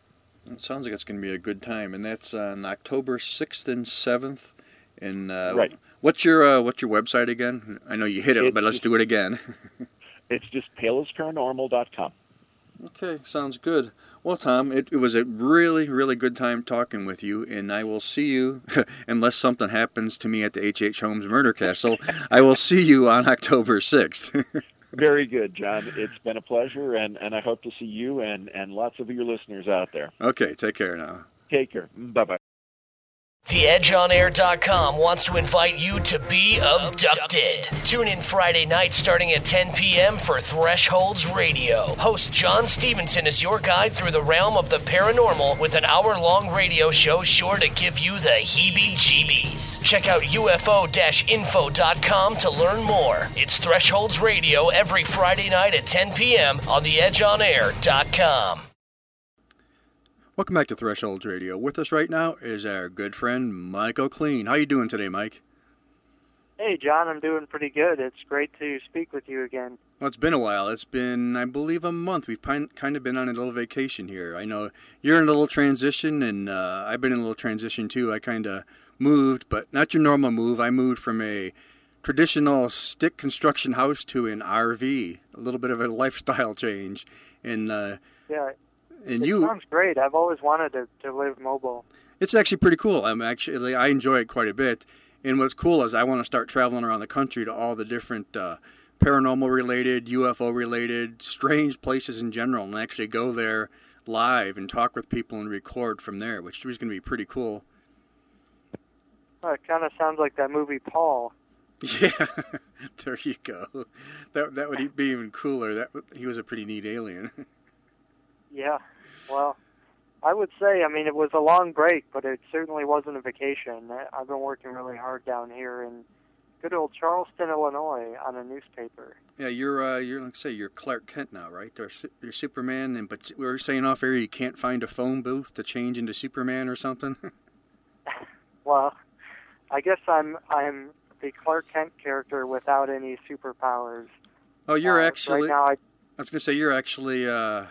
It sounds like it's going to be a good time, and that's on October sixth and seventh. And uh, right. What's your uh, what's your website again? I know you hit it, it's but let's just, do it again. it's just palosparanormal.com. Okay, sounds good. Well, Tom, it, it, was a really, really good time talking with you, and I will see you, unless something happens to me at the H.H. Holmes Murder Castle, I will see you on October 6th. Very good, John. It's been a pleasure, and, and I hope to see you and, and lots of your listeners out there. Okay, take care now. Take care. Bye bye. TheEdgeOnAir.com wants to invite you to be abducted. Tune in Friday night starting at 10 p.m. for Thresholds Radio. Host John Stevenson is your guide through the realm of the paranormal with an hour long radio show sure to give you the heebie jeebies. Check out UFO info.com to learn more. It's Thresholds Radio every Friday night at 10 p.m. on TheEdgeOnAir.com. Welcome back to Thresholds Radio. With us right now is our good friend Michael Kleen. How you doing today, Mike? Hey, John. I'm doing pretty good. It's great to speak with you again. Well, it's been a while. It's been, I believe, a month. We've kind of been on a little vacation here. I know you're in a little transition, and uh, I've been in a little transition too. I kind of moved, but not your normal move. I moved from a traditional stick construction house to an RV. A little bit of a lifestyle change, and uh, yeah, and it you sounds great. I've always wanted to, to live mobile. It's actually pretty cool. I'm actually I enjoy it quite a bit. And what's cool is I want to start traveling around the country to all the different uh, paranormal related, UFO related, strange places in general, and actually go there live and talk with people and record from there, which is going to be pretty cool. Oh, it kind of sounds like that movie Paul. Yeah, there you go. That that would be even cooler. That he was a pretty neat alien. yeah, well, I would say, I mean, it was a long break, but it certainly wasn't a vacation. I've been working really hard down here in good old Charleston, Illinois, on a newspaper. Yeah, you're uh, you're like say you're Clark Kent now, right? you're Superman, and but we were saying off air you can't find a phone booth to change into Superman or something. well, I guess I'm I'm the Clark Kent character without any superpowers. Oh, you're uh, actually. Right now, I, I was gonna say you're actually. Uh,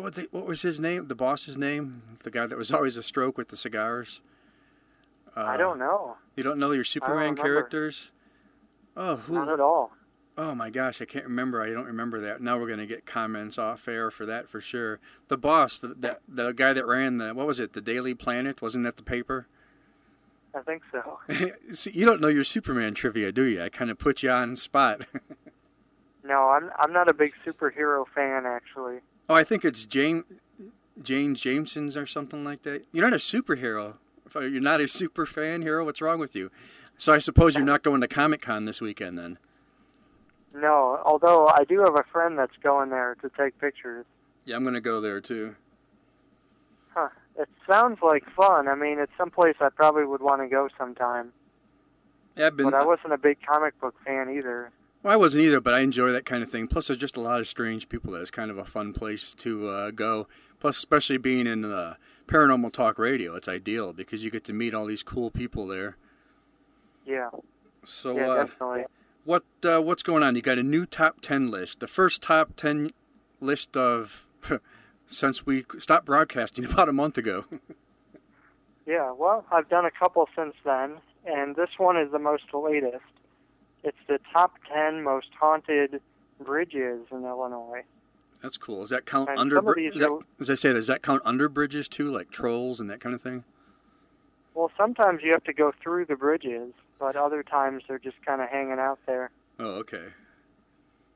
what, they, what was his name? The boss's name? The guy that was always a stroke with the cigars? Uh, I don't know. You don't know your Superman characters? Oh, who? Not at all. Oh my gosh, I can't remember. I don't remember that. Now we're going to get comments off air for that for sure. The boss, the, the the guy that ran the what was it? The Daily Planet, wasn't that the paper? I think so. See, you don't know your Superman trivia, do you? I kind of put you on spot. no, I'm I'm not a big superhero fan actually. Oh, I think it's Jane, Jane Jameson's or something like that. You're not a superhero. You're not a super fan hero. What's wrong with you? So I suppose you're not going to Comic Con this weekend then. No, although I do have a friend that's going there to take pictures. Yeah, I'm going to go there too. Huh. It sounds like fun. I mean, it's someplace I probably would want to go sometime. Yeah, I've been. But I uh, wasn't a big comic book fan either. Well, I wasn't either, but I enjoy that kind of thing. Plus, there's just a lot of strange people. That's kind of a fun place to uh, go. Plus, especially being in uh, paranormal talk radio, it's ideal because you get to meet all these cool people there. Yeah. So, yeah, uh, definitely. what uh, what's going on? You got a new top ten list. The first top ten list of since we stopped broadcasting about a month ago. Yeah, well, I've done a couple since then, and this one is the most latest. It's the top 10 most haunted bridges in Illinois. That's cool. Does that count And under? some of bri- these Is that, as I say, does that count under bridges too, like trolls and that kind of thing? Well, sometimes you have to go through the bridges, but other times they're just kind of hanging out there. Oh, okay.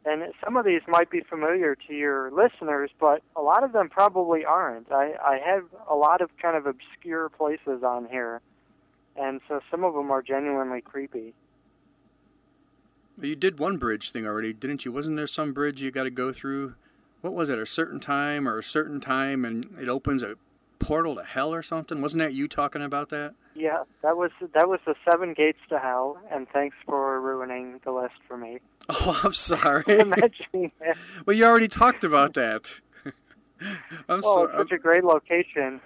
And some of these might be familiar to your listeners, but a lot of them probably aren't. I, I have a lot of kind of obscure places on here, and so some of them are genuinely creepy. You did one bridge thing already, didn't you? Wasn't there some bridge you got to go through? What was it? A certain time or a certain time, and it opens a portal to hell or something? Wasn't that you talking about that? Yeah, that was that was the seven gates to hell, and thanks for ruining the list for me. Oh, I'm sorry. That. well, you already talked about that. I'm Well, sorry. it's such a great location.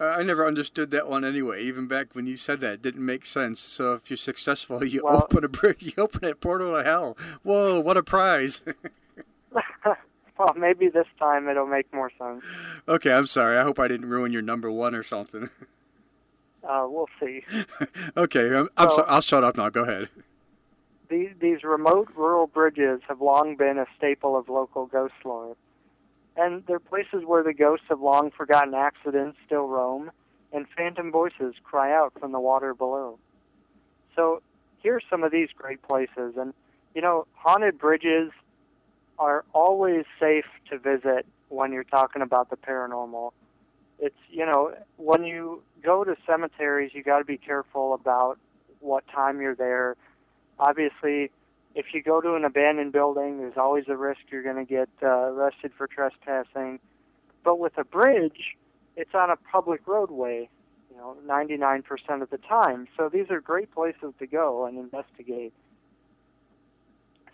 I, I never understood that one anyway. Even back when you said that, it didn't make sense. So if you're successful, you Well- open a bridge, you open a portal to hell. Whoa, what a prize! well, maybe this time it'll make more sense. okay, I'm sorry. I hope I didn't ruin your number one or something. Uh, we'll see. okay, I'm, I'm Well- sorry. I'll shut up now. Go ahead. These, these remote rural bridges have long been a staple of local ghost lore. And they're places where the ghosts of long forgotten accidents still roam, and phantom voices cry out from the water below. So here's some of these great places. And, you know, haunted bridges are always safe to visit when you're talking about the paranormal. It's, you know, when you go to cemeteries, you got to be careful about what time you're there obviously, if you go to an abandoned building, there's always a risk you're going to get uh, arrested for trespassing. But with a bridge, it's on a public roadway, you know, 99% of the time. So these are great places to go and investigate.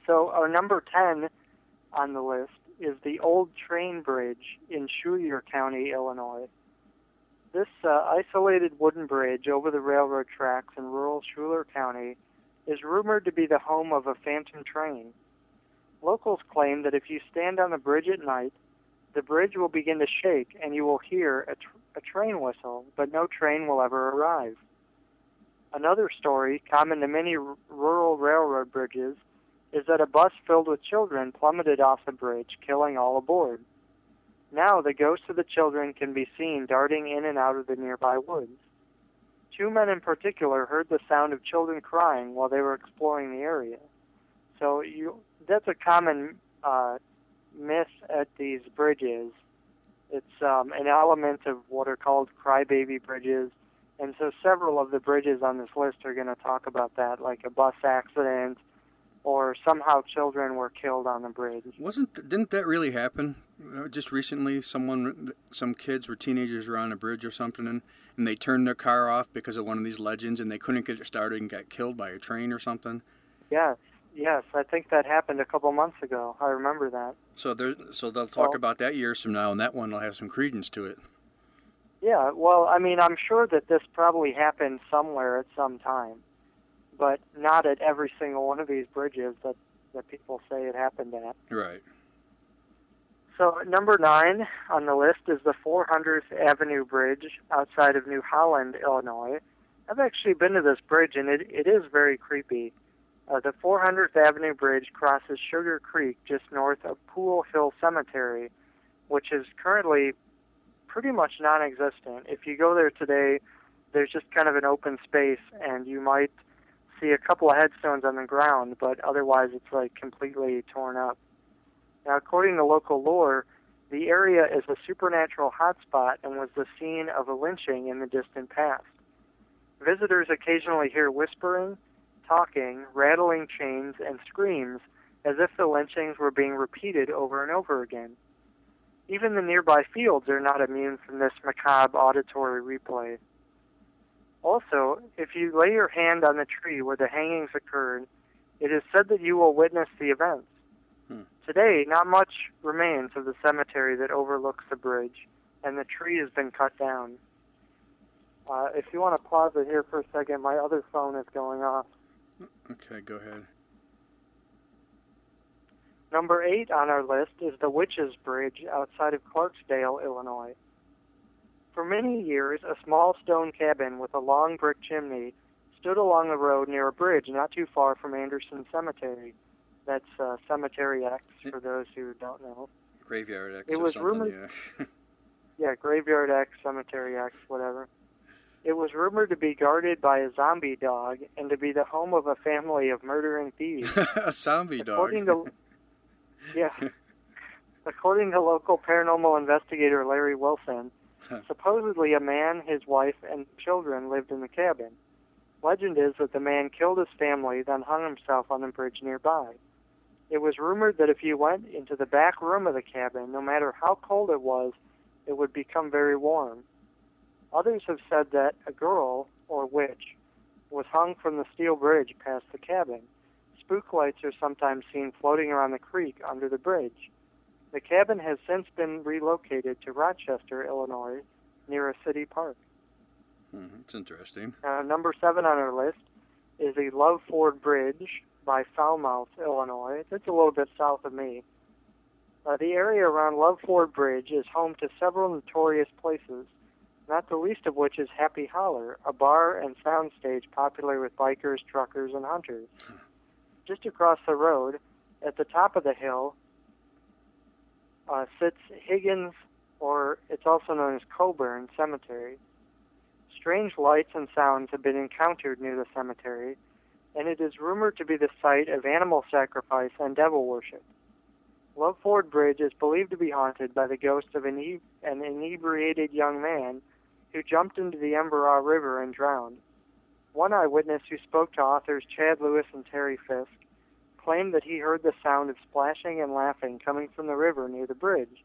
So our number 10 on the list is the Old Train Bridge in Schuyler County, Illinois. This uh, isolated wooden bridge over the railroad tracks in rural Schuyler County is rumored to be the home of a phantom train. Locals claim that if you stand on the bridge at night, the bridge will begin to shake and you will hear a, tr- a train whistle, but no train will ever arrive. Another story, common to many r- rural railroad bridges, is that a bus filled with children plummeted off the bridge, killing all aboard. Now the ghosts of the children can be seen darting in and out of the nearby woods. Two men in particular heard the sound of children crying while they were exploring the area. So you that's a common uh, myth at these bridges. It's um, an element of what are called crybaby bridges, and so several of the bridges on this list are going to talk about that, like a bus accident, or somehow children were killed on the bridge. Wasn't didn't that really happen? Uh, Just recently, someone, some kids were teenagers were on a bridge or something, and, and they turned their car off because of one of these legends, and they couldn't get it started and got killed by a train or something. Yes, yes, I think that happened a couple months ago. I remember that. So there, so they'll talk Well- about that years from now, and that one will have some credence to it. Yeah, well, I mean, I'm sure that this probably happened somewhere at some time, but not at every single one of these bridges that that people say it happened at. Right. So number nine on the list is the 400th Avenue Bridge outside of New Holland, Illinois. I've actually been to this bridge, and it, it is very creepy. Uh, the 400th Avenue Bridge crosses Sugar Creek just north of Pool Hill Cemetery, which is currently pretty much non-existent. If you go there today, there's just kind of an open space, and you might see a couple of headstones on the ground, but otherwise it's like completely torn up. Now, according to local lore, the area is a supernatural hotspot and was the scene of a lynching in the distant past. Visitors occasionally hear whispering, talking, rattling chains, and screams as if the lynchings were being repeated over and over again. Even the nearby fields are not immune from this macabre auditory replay. Also, if you lay your hand on the tree where the hangings occurred, It is said that you will witness the events. Hmm. Today, not much remains of the cemetery that overlooks the bridge, and the tree has been cut down. Uh, if you want to pause it here for a second, my other phone is going off. Okay, go ahead. Number eight on our list is the Witches Bridge outside of Clarksdale, Illinois. For many years, a small stone cabin with a long brick chimney stood along the road near a bridge not too far from Anderson Cemetery. That's uh, Cemetery X for those who don't know. Graveyard X It was rumored- yeah. Yeah, Graveyard X, Cemetery X, whatever. It was rumored to be guarded by a zombie dog and to be the home of a family of murdering thieves. a zombie dog. According to yeah, according to local paranormal investigator Larry Wilson, supposedly a man, his wife, and children lived in the cabin. Legend is that the man killed his family, then hung himself on the bridge nearby. It was rumored that if you went into the back room of the cabin, no matter how cold it was, it would become very warm. Others have said that a girl, or witch, was hung from the steel bridge past the cabin. Spook lights are sometimes seen floating around the creek under the bridge. The cabin has since been relocated to Rochester, Illinois, near a city park. Hmm, it's interesting. Uh, number seven on our list is the Love Ford Bridge by Falmouth, Illinois. It's a little bit south of me. Uh, the area around Love Ford Bridge is home to several notorious places, not the least of which is Happy Holler, a bar and soundstage popular with bikers, truckers, and hunters. Just across the road, at the top of the hill, uh, sits Higgins, or it's also known as Coburn Cemetery. Strange lights and sounds have been encountered near the cemetery, and it is rumored to be the site of animal sacrifice and devil worship. Love Ford Bridge is believed to be haunted by the ghost of an, an inebriated young man who jumped into the Embarras River and drowned. One eyewitness who spoke to authors Chad Lewis and Terry Fisk claimed that he heard the sound of splashing and laughing coming from the river near the bridge.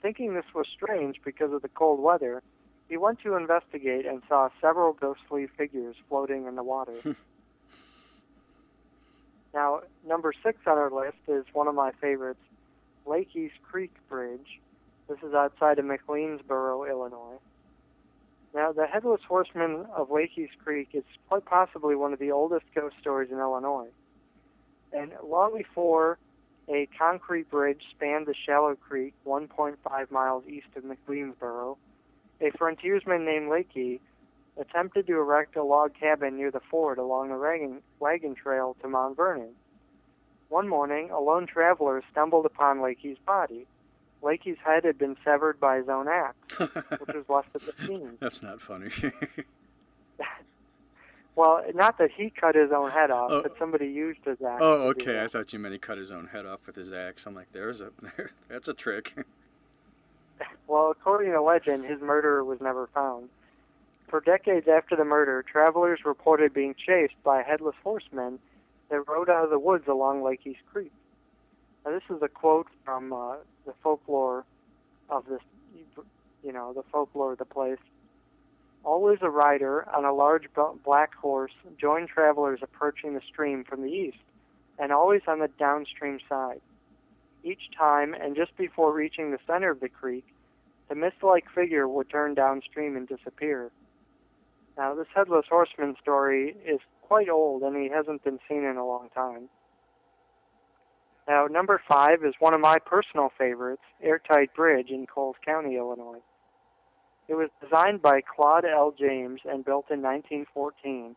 Thinking this was strange because of the cold weather, he went to investigate and saw several ghostly figures floating in the water. now, number six on our list is one of my favorites, Lakey's Creek Bridge. This is outside of McLeansboro, Illinois. Now, the Headless Horseman of Lakey's Creek is quite possibly one of the oldest ghost stories in Illinois. And long before a concrete bridge spanned the shallow creek 1.5 miles east of McLeansboro, a frontiersman named Lakey attempted to erect a log cabin near the ford along the wagon, wagon trail to Mount Vernon. One morning, a lone traveler stumbled upon Lakey's body. Lakey's head had been severed by his own axe, which was left at the scene. That's not funny. Well, not that he cut his own head off, Oh. but somebody used his axe. oh, okay. I thought you meant he cut his own head off with his axe. I'm like, there's a, that's a trick. Well, according to legend, his murderer was never found. For decades after the murder, travelers reported being chased by headless horsemen that rode out of the woods along Lakey's Creek. Now, this is a quote from uh, the folklore of this, you know, the folklore of the place. Always a rider on a large black horse joined travelers approaching the stream from the east, and always on the downstream side. Each time, and just before reaching the center of the creek, the mist-like figure would turn downstream and disappear. Now, this headless horseman story is quite old, and he hasn't been seen in a long time. Now, number five is one of my personal favorites, Airtight Bridge in Coles County, Illinois. It was designed by Claude L. James and built in 1914.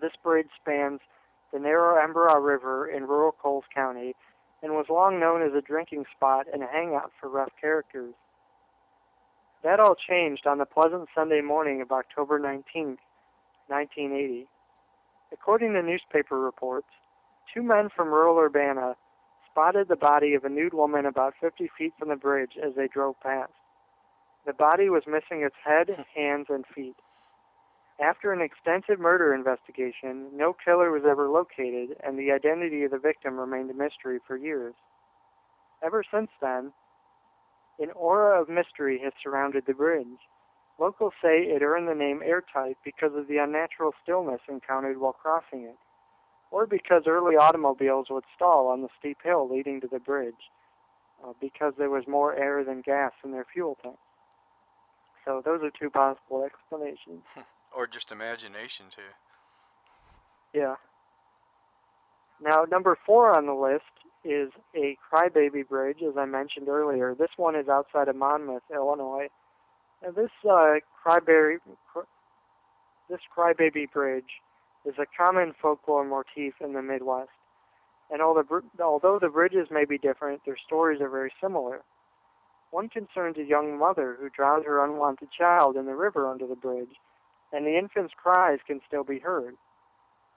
This bridge spans the narrow Embarras River in rural Coles County and was long known as a drinking spot and a hangout for rough characters. That all changed on the pleasant Sunday morning of October 19, 1980. According to newspaper reports, two men from rural Urbana spotted the body of a nude woman about 50 feet from the bridge as they drove past. The body was missing its head, hands, and feet. After an extensive murder investigation, no killer was ever located, and the identity of the victim remained a mystery for years. Ever since then, an aura of mystery has surrounded the bridge. Locals say it earned the name airtight because of the unnatural stillness encountered while crossing it. or because early automobiles would stall on the steep hill leading to the bridge uh, because there was more air than gas in their fuel tank. So those are two possible explanations. or just imagination, too. Yeah. Now, number four on the list is a Crybaby Bridge, as I mentioned earlier. This one is outside of Monmouth, Illinois. Now, this uh, Crybaby, this Crybaby Bridge is a common folklore motif in the Midwest. And although the bridges may be different, their stories are very similar. One concerns a young mother who drowned her unwanted child in the river under the bridge, and the infant's cries can still be heard.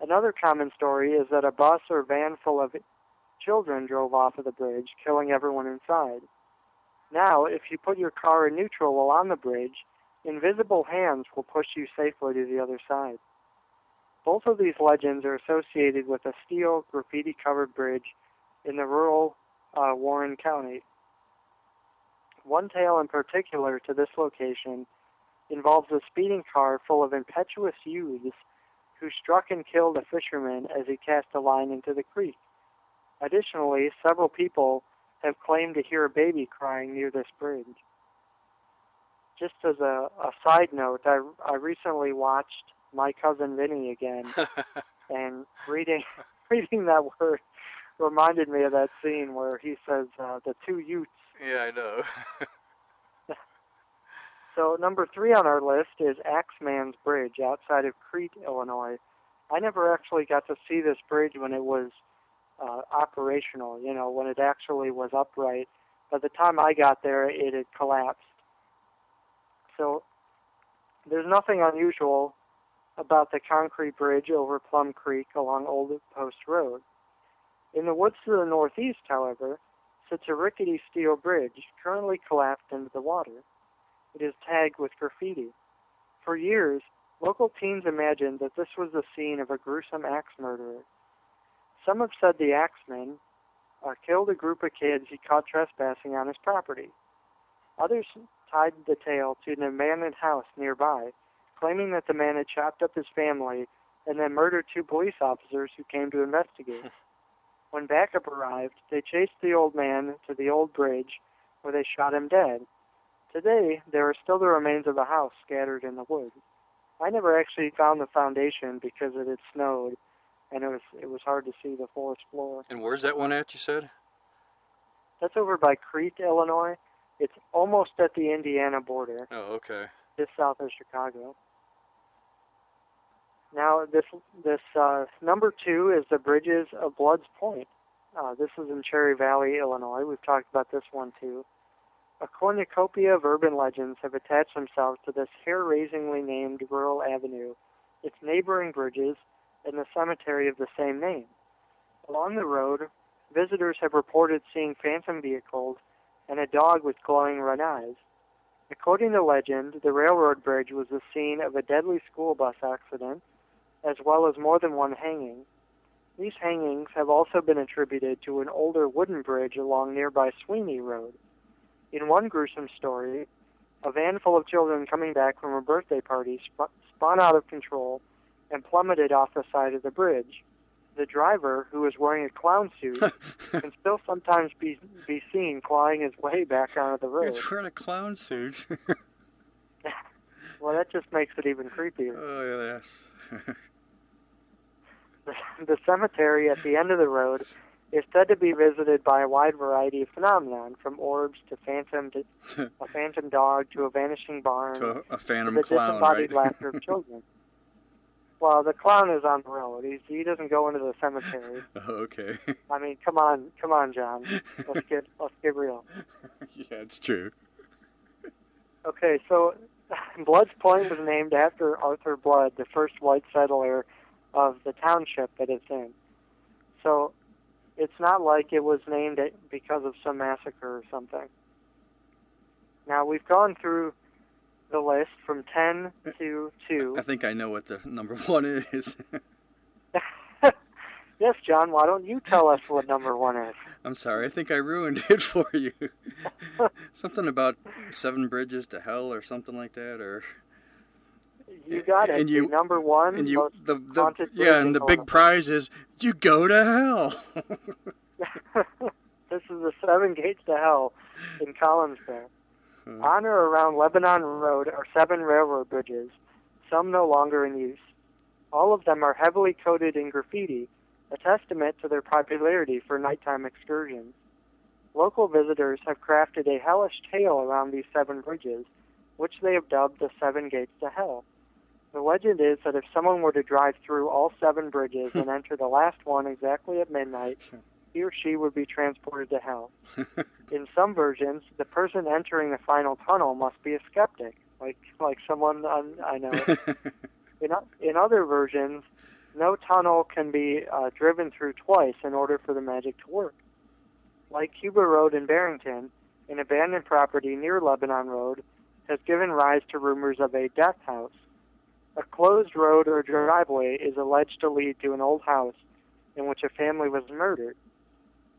Another common story is that a bus or van full of children drove off of the bridge, killing everyone inside. Now, if you put your car in neutral while on the bridge, invisible hands will push you safely to the other side. Both of these legends are associated with a steel graffiti covered bridge in the rural uh, Warren County. One tale in particular to this location involves a speeding car full of impetuous youths who struck and killed a fisherman as he cast a line into the creek. Additionally, several people have claimed to hear a baby crying near this bridge. Just as a, a side note, I, I recently watched My Cousin Vinny again, and reading reading that word reminded me of that scene where he says uh, the two Utes. Yeah, I know. So number three on our list is Axeman's Bridge outside of Crete, Illinois. I never actually got to see this bridge when it was uh, operational, you know, when it actually was upright. By the time I got there, it had collapsed. So there's nothing unusual about the concrete bridge over Plum Creek along Old Post Road. In the woods to the northeast, however, sits a rickety steel bridge currently collapsed into the water. It is tagged with graffiti. For years, local teens imagined that this was the scene of a gruesome axe murderer. Some have said the axeman uh, killed a group of kids he caught trespassing on his property. Others tied the tale to an abandoned house nearby, claiming that the man had chopped up his family and then murdered two police officers who came to investigate. when backup arrived, they chased the old man to the old bridge where they shot him dead. Today, there are still the remains of the house scattered in the woods. I never actually found the foundation because it had snowed, and it was it was hard to see the forest floor. And where's that one at? You said? That's over by Crete, Illinois. It's almost at the Indiana border. Oh, okay. Just south of Chicago. Now, this this uh, number two is the Bridges of Bloods Point. Uh, this is in Cherry Valley, Illinois. We've talked about this one too. A cornucopia of urban legends have attached themselves to this hair-raisingly named rural avenue, its neighboring bridges, and the cemetery of the same name. Along the road, visitors have reported seeing phantom vehicles and a dog with glowing red eyes. According to legend, the railroad bridge was the scene of a deadly school bus accident, as well as more than one hanging. These hangings have also been attributed to an older wooden bridge along nearby Sweeney Road. In one gruesome story, a van full of children coming back from a birthday party sp- spun out of control and plummeted off the side of the bridge. The driver, who was wearing a clown suit, can still sometimes be be seen clawing his way back onto the road. He's wearing a clown suit. well, that just makes it even creepier. Oh yes. The, the cemetery at the end of the road is said to be visited by a wide variety of phenomenon, from orbs to phantom to a phantom dog to a vanishing barn to a, a phantom to the clown, disembodied right? laughter of children. Well, the clown is on the road. He's, he doesn't go into the cemetery. Oh, okay. I mean, come on, come on, John. Let's get let's get real. yeah, it's true. Okay, so Blood's Point was named after Arthur Blood, the first white settler of the township that it's in. So it's not like it was named because of some massacre or something. Now we've gone through the list from 10 to 2. I think I know what the number one is. yes, John, why don't you tell us what number 1 is? I'm sorry, I think I ruined it for you. something about seven bridges to hell or something like that, or You got it. And you- the number one. And you, the, the yeah, and the big prize is you go to hell. this is the seven gates to hell in Collinsville. On or around Lebanon Road are seven railroad bridges, some no longer in use. All of them are heavily coated in graffiti, a testament to their popularity for nighttime excursions. Local visitors have crafted a hellish tale around these seven bridges, which they have dubbed the Seven Gates to Hell. The legend is that if someone were to drive through all seven bridges and enter the last one exactly at midnight, he or she would be transported to hell. In some versions, the person entering the final tunnel must be a skeptic, like like someone on, I know. in o- in other versions, no tunnel can be uh, driven through twice in order for the magic to work. Like Cuba Road in Barrington, an abandoned property near Lebanon Road has given rise to rumors of a death house. A closed road or driveway is alleged to lead to an old house in which a family was murdered.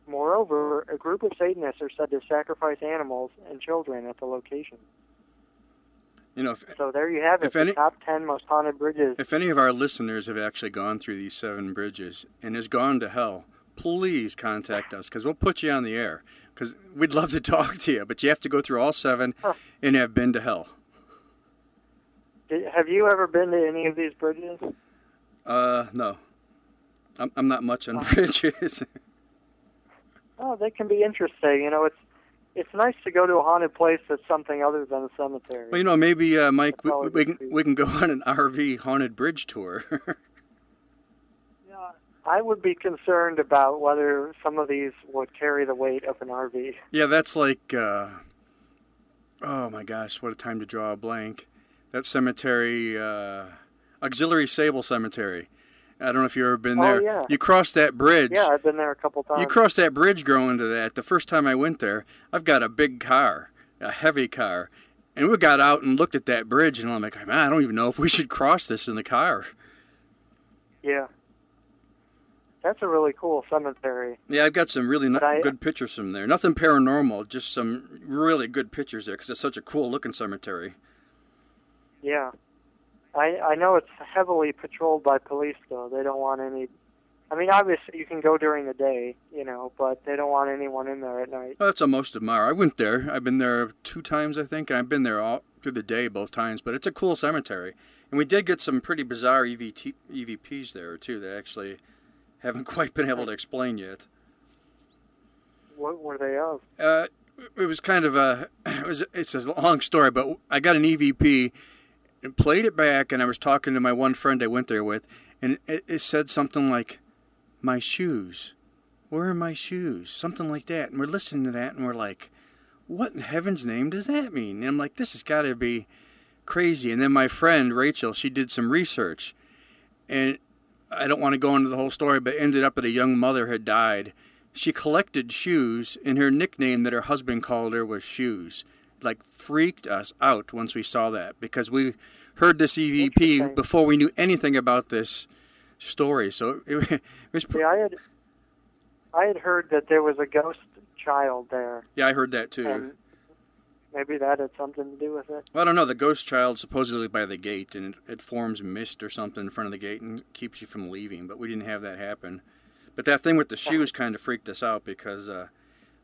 Moreover, a group of Satanists are said to sacrifice animals and children at the location. you know, if, So there you have it, If the any- top 10 most haunted bridges. if any of our listeners have actually gone through these seven bridges and has gone to hell, please contact us because we'll put you on the air because we'd love to talk to you. But you have to go through all seven and have been to hell. Did, have you ever been to any of these bridges? Uh, no, I'm, I'm not much on bridges. Oh, they can be interesting. You know, it's it's nice to go to a haunted place that's something other than a cemetery. well, you know, maybe uh, Mike, we, we can we can go on an RV haunted bridge tour. I would be concerned about whether some of these would carry the weight of an RV. yeah, that's like, uh, oh my gosh, what a time to draw a blank. That cemetery, uh, Auxiliary Sable Cemetery. I don't know if you've ever been Oh, there. yeah. You cross that bridge. Yeah, I've been there a couple times. You cross that bridge going to that. The first time I went there, I've got a big car, a heavy car. And we got out and looked at that bridge, and I'm like, man, I don't even know if we should cross this in the car. Yeah. That's a really cool cemetery. Yeah, I've got some really no- I- good pictures from there. Nothing paranormal, just some really good pictures there because it's such a cool looking cemetery. Yeah. I I know it's heavily patrolled by police though. They don't want any I mean obviously you can go during the day, you know, but they don't want anyone in there at night. Well, that's a most admire. I went there. I've been there two times, I think, and I've been there all through the day both times. But it's a cool cemetery, and we did get some pretty bizarre EVT, EVPs there too. That actually haven't quite been able to explain yet. What were they of? Uh, it was kind of a it was it's a long story, but I got an EVP and played it back, and I was talking to my one friend I went there with, and it, it said something like, "My shoes, where are my shoes?" Something like that, and we're listening to that, and we're like, "What in heaven's name does that mean?" And I'm like, "This has got to be crazy." And then my friend Rachel, she did some research, and I don't want to go into the whole story, but ended up that a young mother had died. She collected shoes, and her nickname that her husband called her was Shoes. Like, freaked us out once we saw that because we heard this EVP before we knew anything about this story. So it, it was. Pr- See, I had I had heard that there was a ghost child there, yeah, I heard that too. and maybe that had something to do with it. Well, I don't know. The ghost child supposedly by the gate, and it, it forms mist or something in front of the gate and keeps you from leaving. But we didn't have that happen. But that thing with the shoes kind of freaked us out because uh,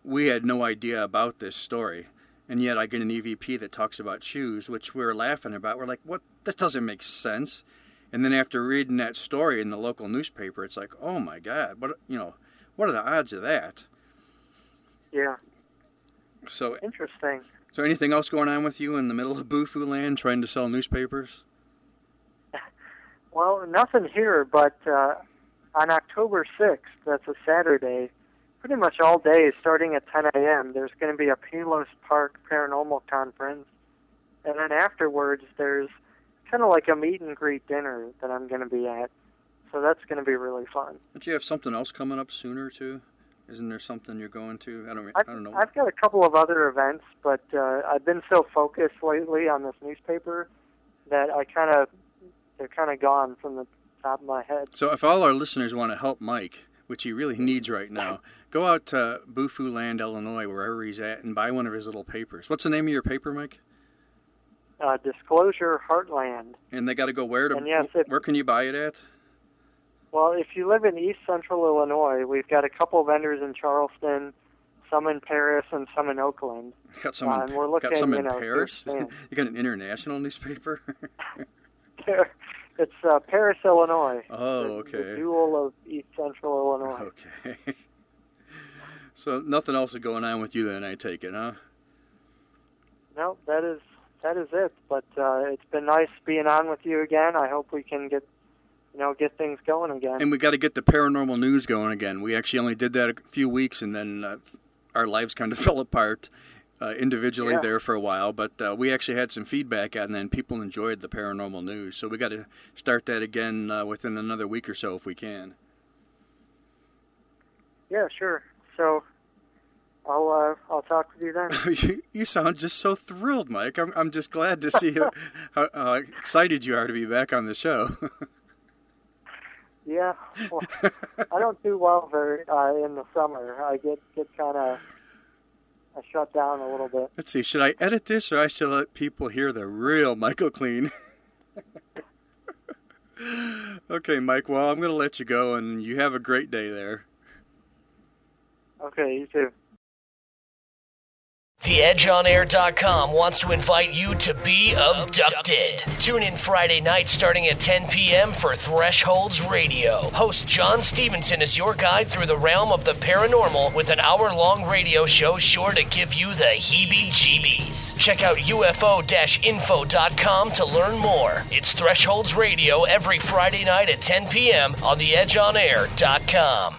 we had no idea about this story, and yet I get an EVP that talks about shoes, which we are laughing about. We're like, "What? This doesn't make sense." And then after reading that story in the local newspaper, it's like, "Oh my God! What you know? What are the odds of that?" Yeah, So, interesting. so anything else going on with you in the middle of Bufu land trying to sell newspapers? Well, nothing here, but uh, on October 6th, that's a Saturday, pretty much all day, starting at 10 a.m., there's going to be a Palos Park Paranormal Conference. And then afterwards, there's kind of like a meet and greet dinner that I'm going to be at. So that's going to be really fun. Don't you have something else coming up sooner too? Isn't there something you're going to? I don't. I I've, don't know. I've got a couple of other events, but uh, I've been so focused lately on this newspaper that I kind of they're kind of gone from the top of my head. So if all our listeners want to help Mike, which he really needs right now, go out to Bufu Land, Illinois, wherever he's at, and buy one of his little papers. What's the name of your paper, Mike? uh, Disclosure Heartland. And they got to go where to? And yes, if- where can you buy it at? Well, if you live in East Central Illinois, we've got a couple vendors in Charleston, some in Paris, and some in Oakland. Got some. Uh, in, we're looking, got some you know, Paris. you got an international newspaper. it's uh, Paris, Illinois. Oh, okay. The Duel of East Central Illinois. okay. so nothing else is going on with you then, I take it, huh? No, that is that is it. But uh, it's been nice being on with you again. I hope we can get you know get things going again. And we got to get the paranormal news going again. We actually only did that a few weeks, and then uh, our lives kind of fell apart uh, individually Yeah. there for a while. But uh, we actually had some feedback, and then people enjoyed the paranormal news. So we got to start that again uh, within another week or so if we can. yeah, sure. So I'll uh, I'll talk with you then. you, you sound just so thrilled, Mike. I'm, I'm just glad to see how, how, how excited you are to be back on the show. Yeah, well, I don't do well very uh, in the summer. I get get kind of I shut down a little bit. Let's see, should I edit this or I should let people hear the real Michael Kleen? okay, Mike, well, I'm going to let you go and you have a great day there. Okay, you too. TheEdgeOnAir.com wants to invite you to be abducted. Tune in Friday night starting at 10 p.m. for Thresholds Radio. Host John Stevenson is your guide through the realm of the paranormal with an hour long radio show sure to give you the heebie jeebies. Check out UFO info.com to learn more. It's Thresholds Radio every Friday night at 10 p.m. on TheEdgeOnAir.com.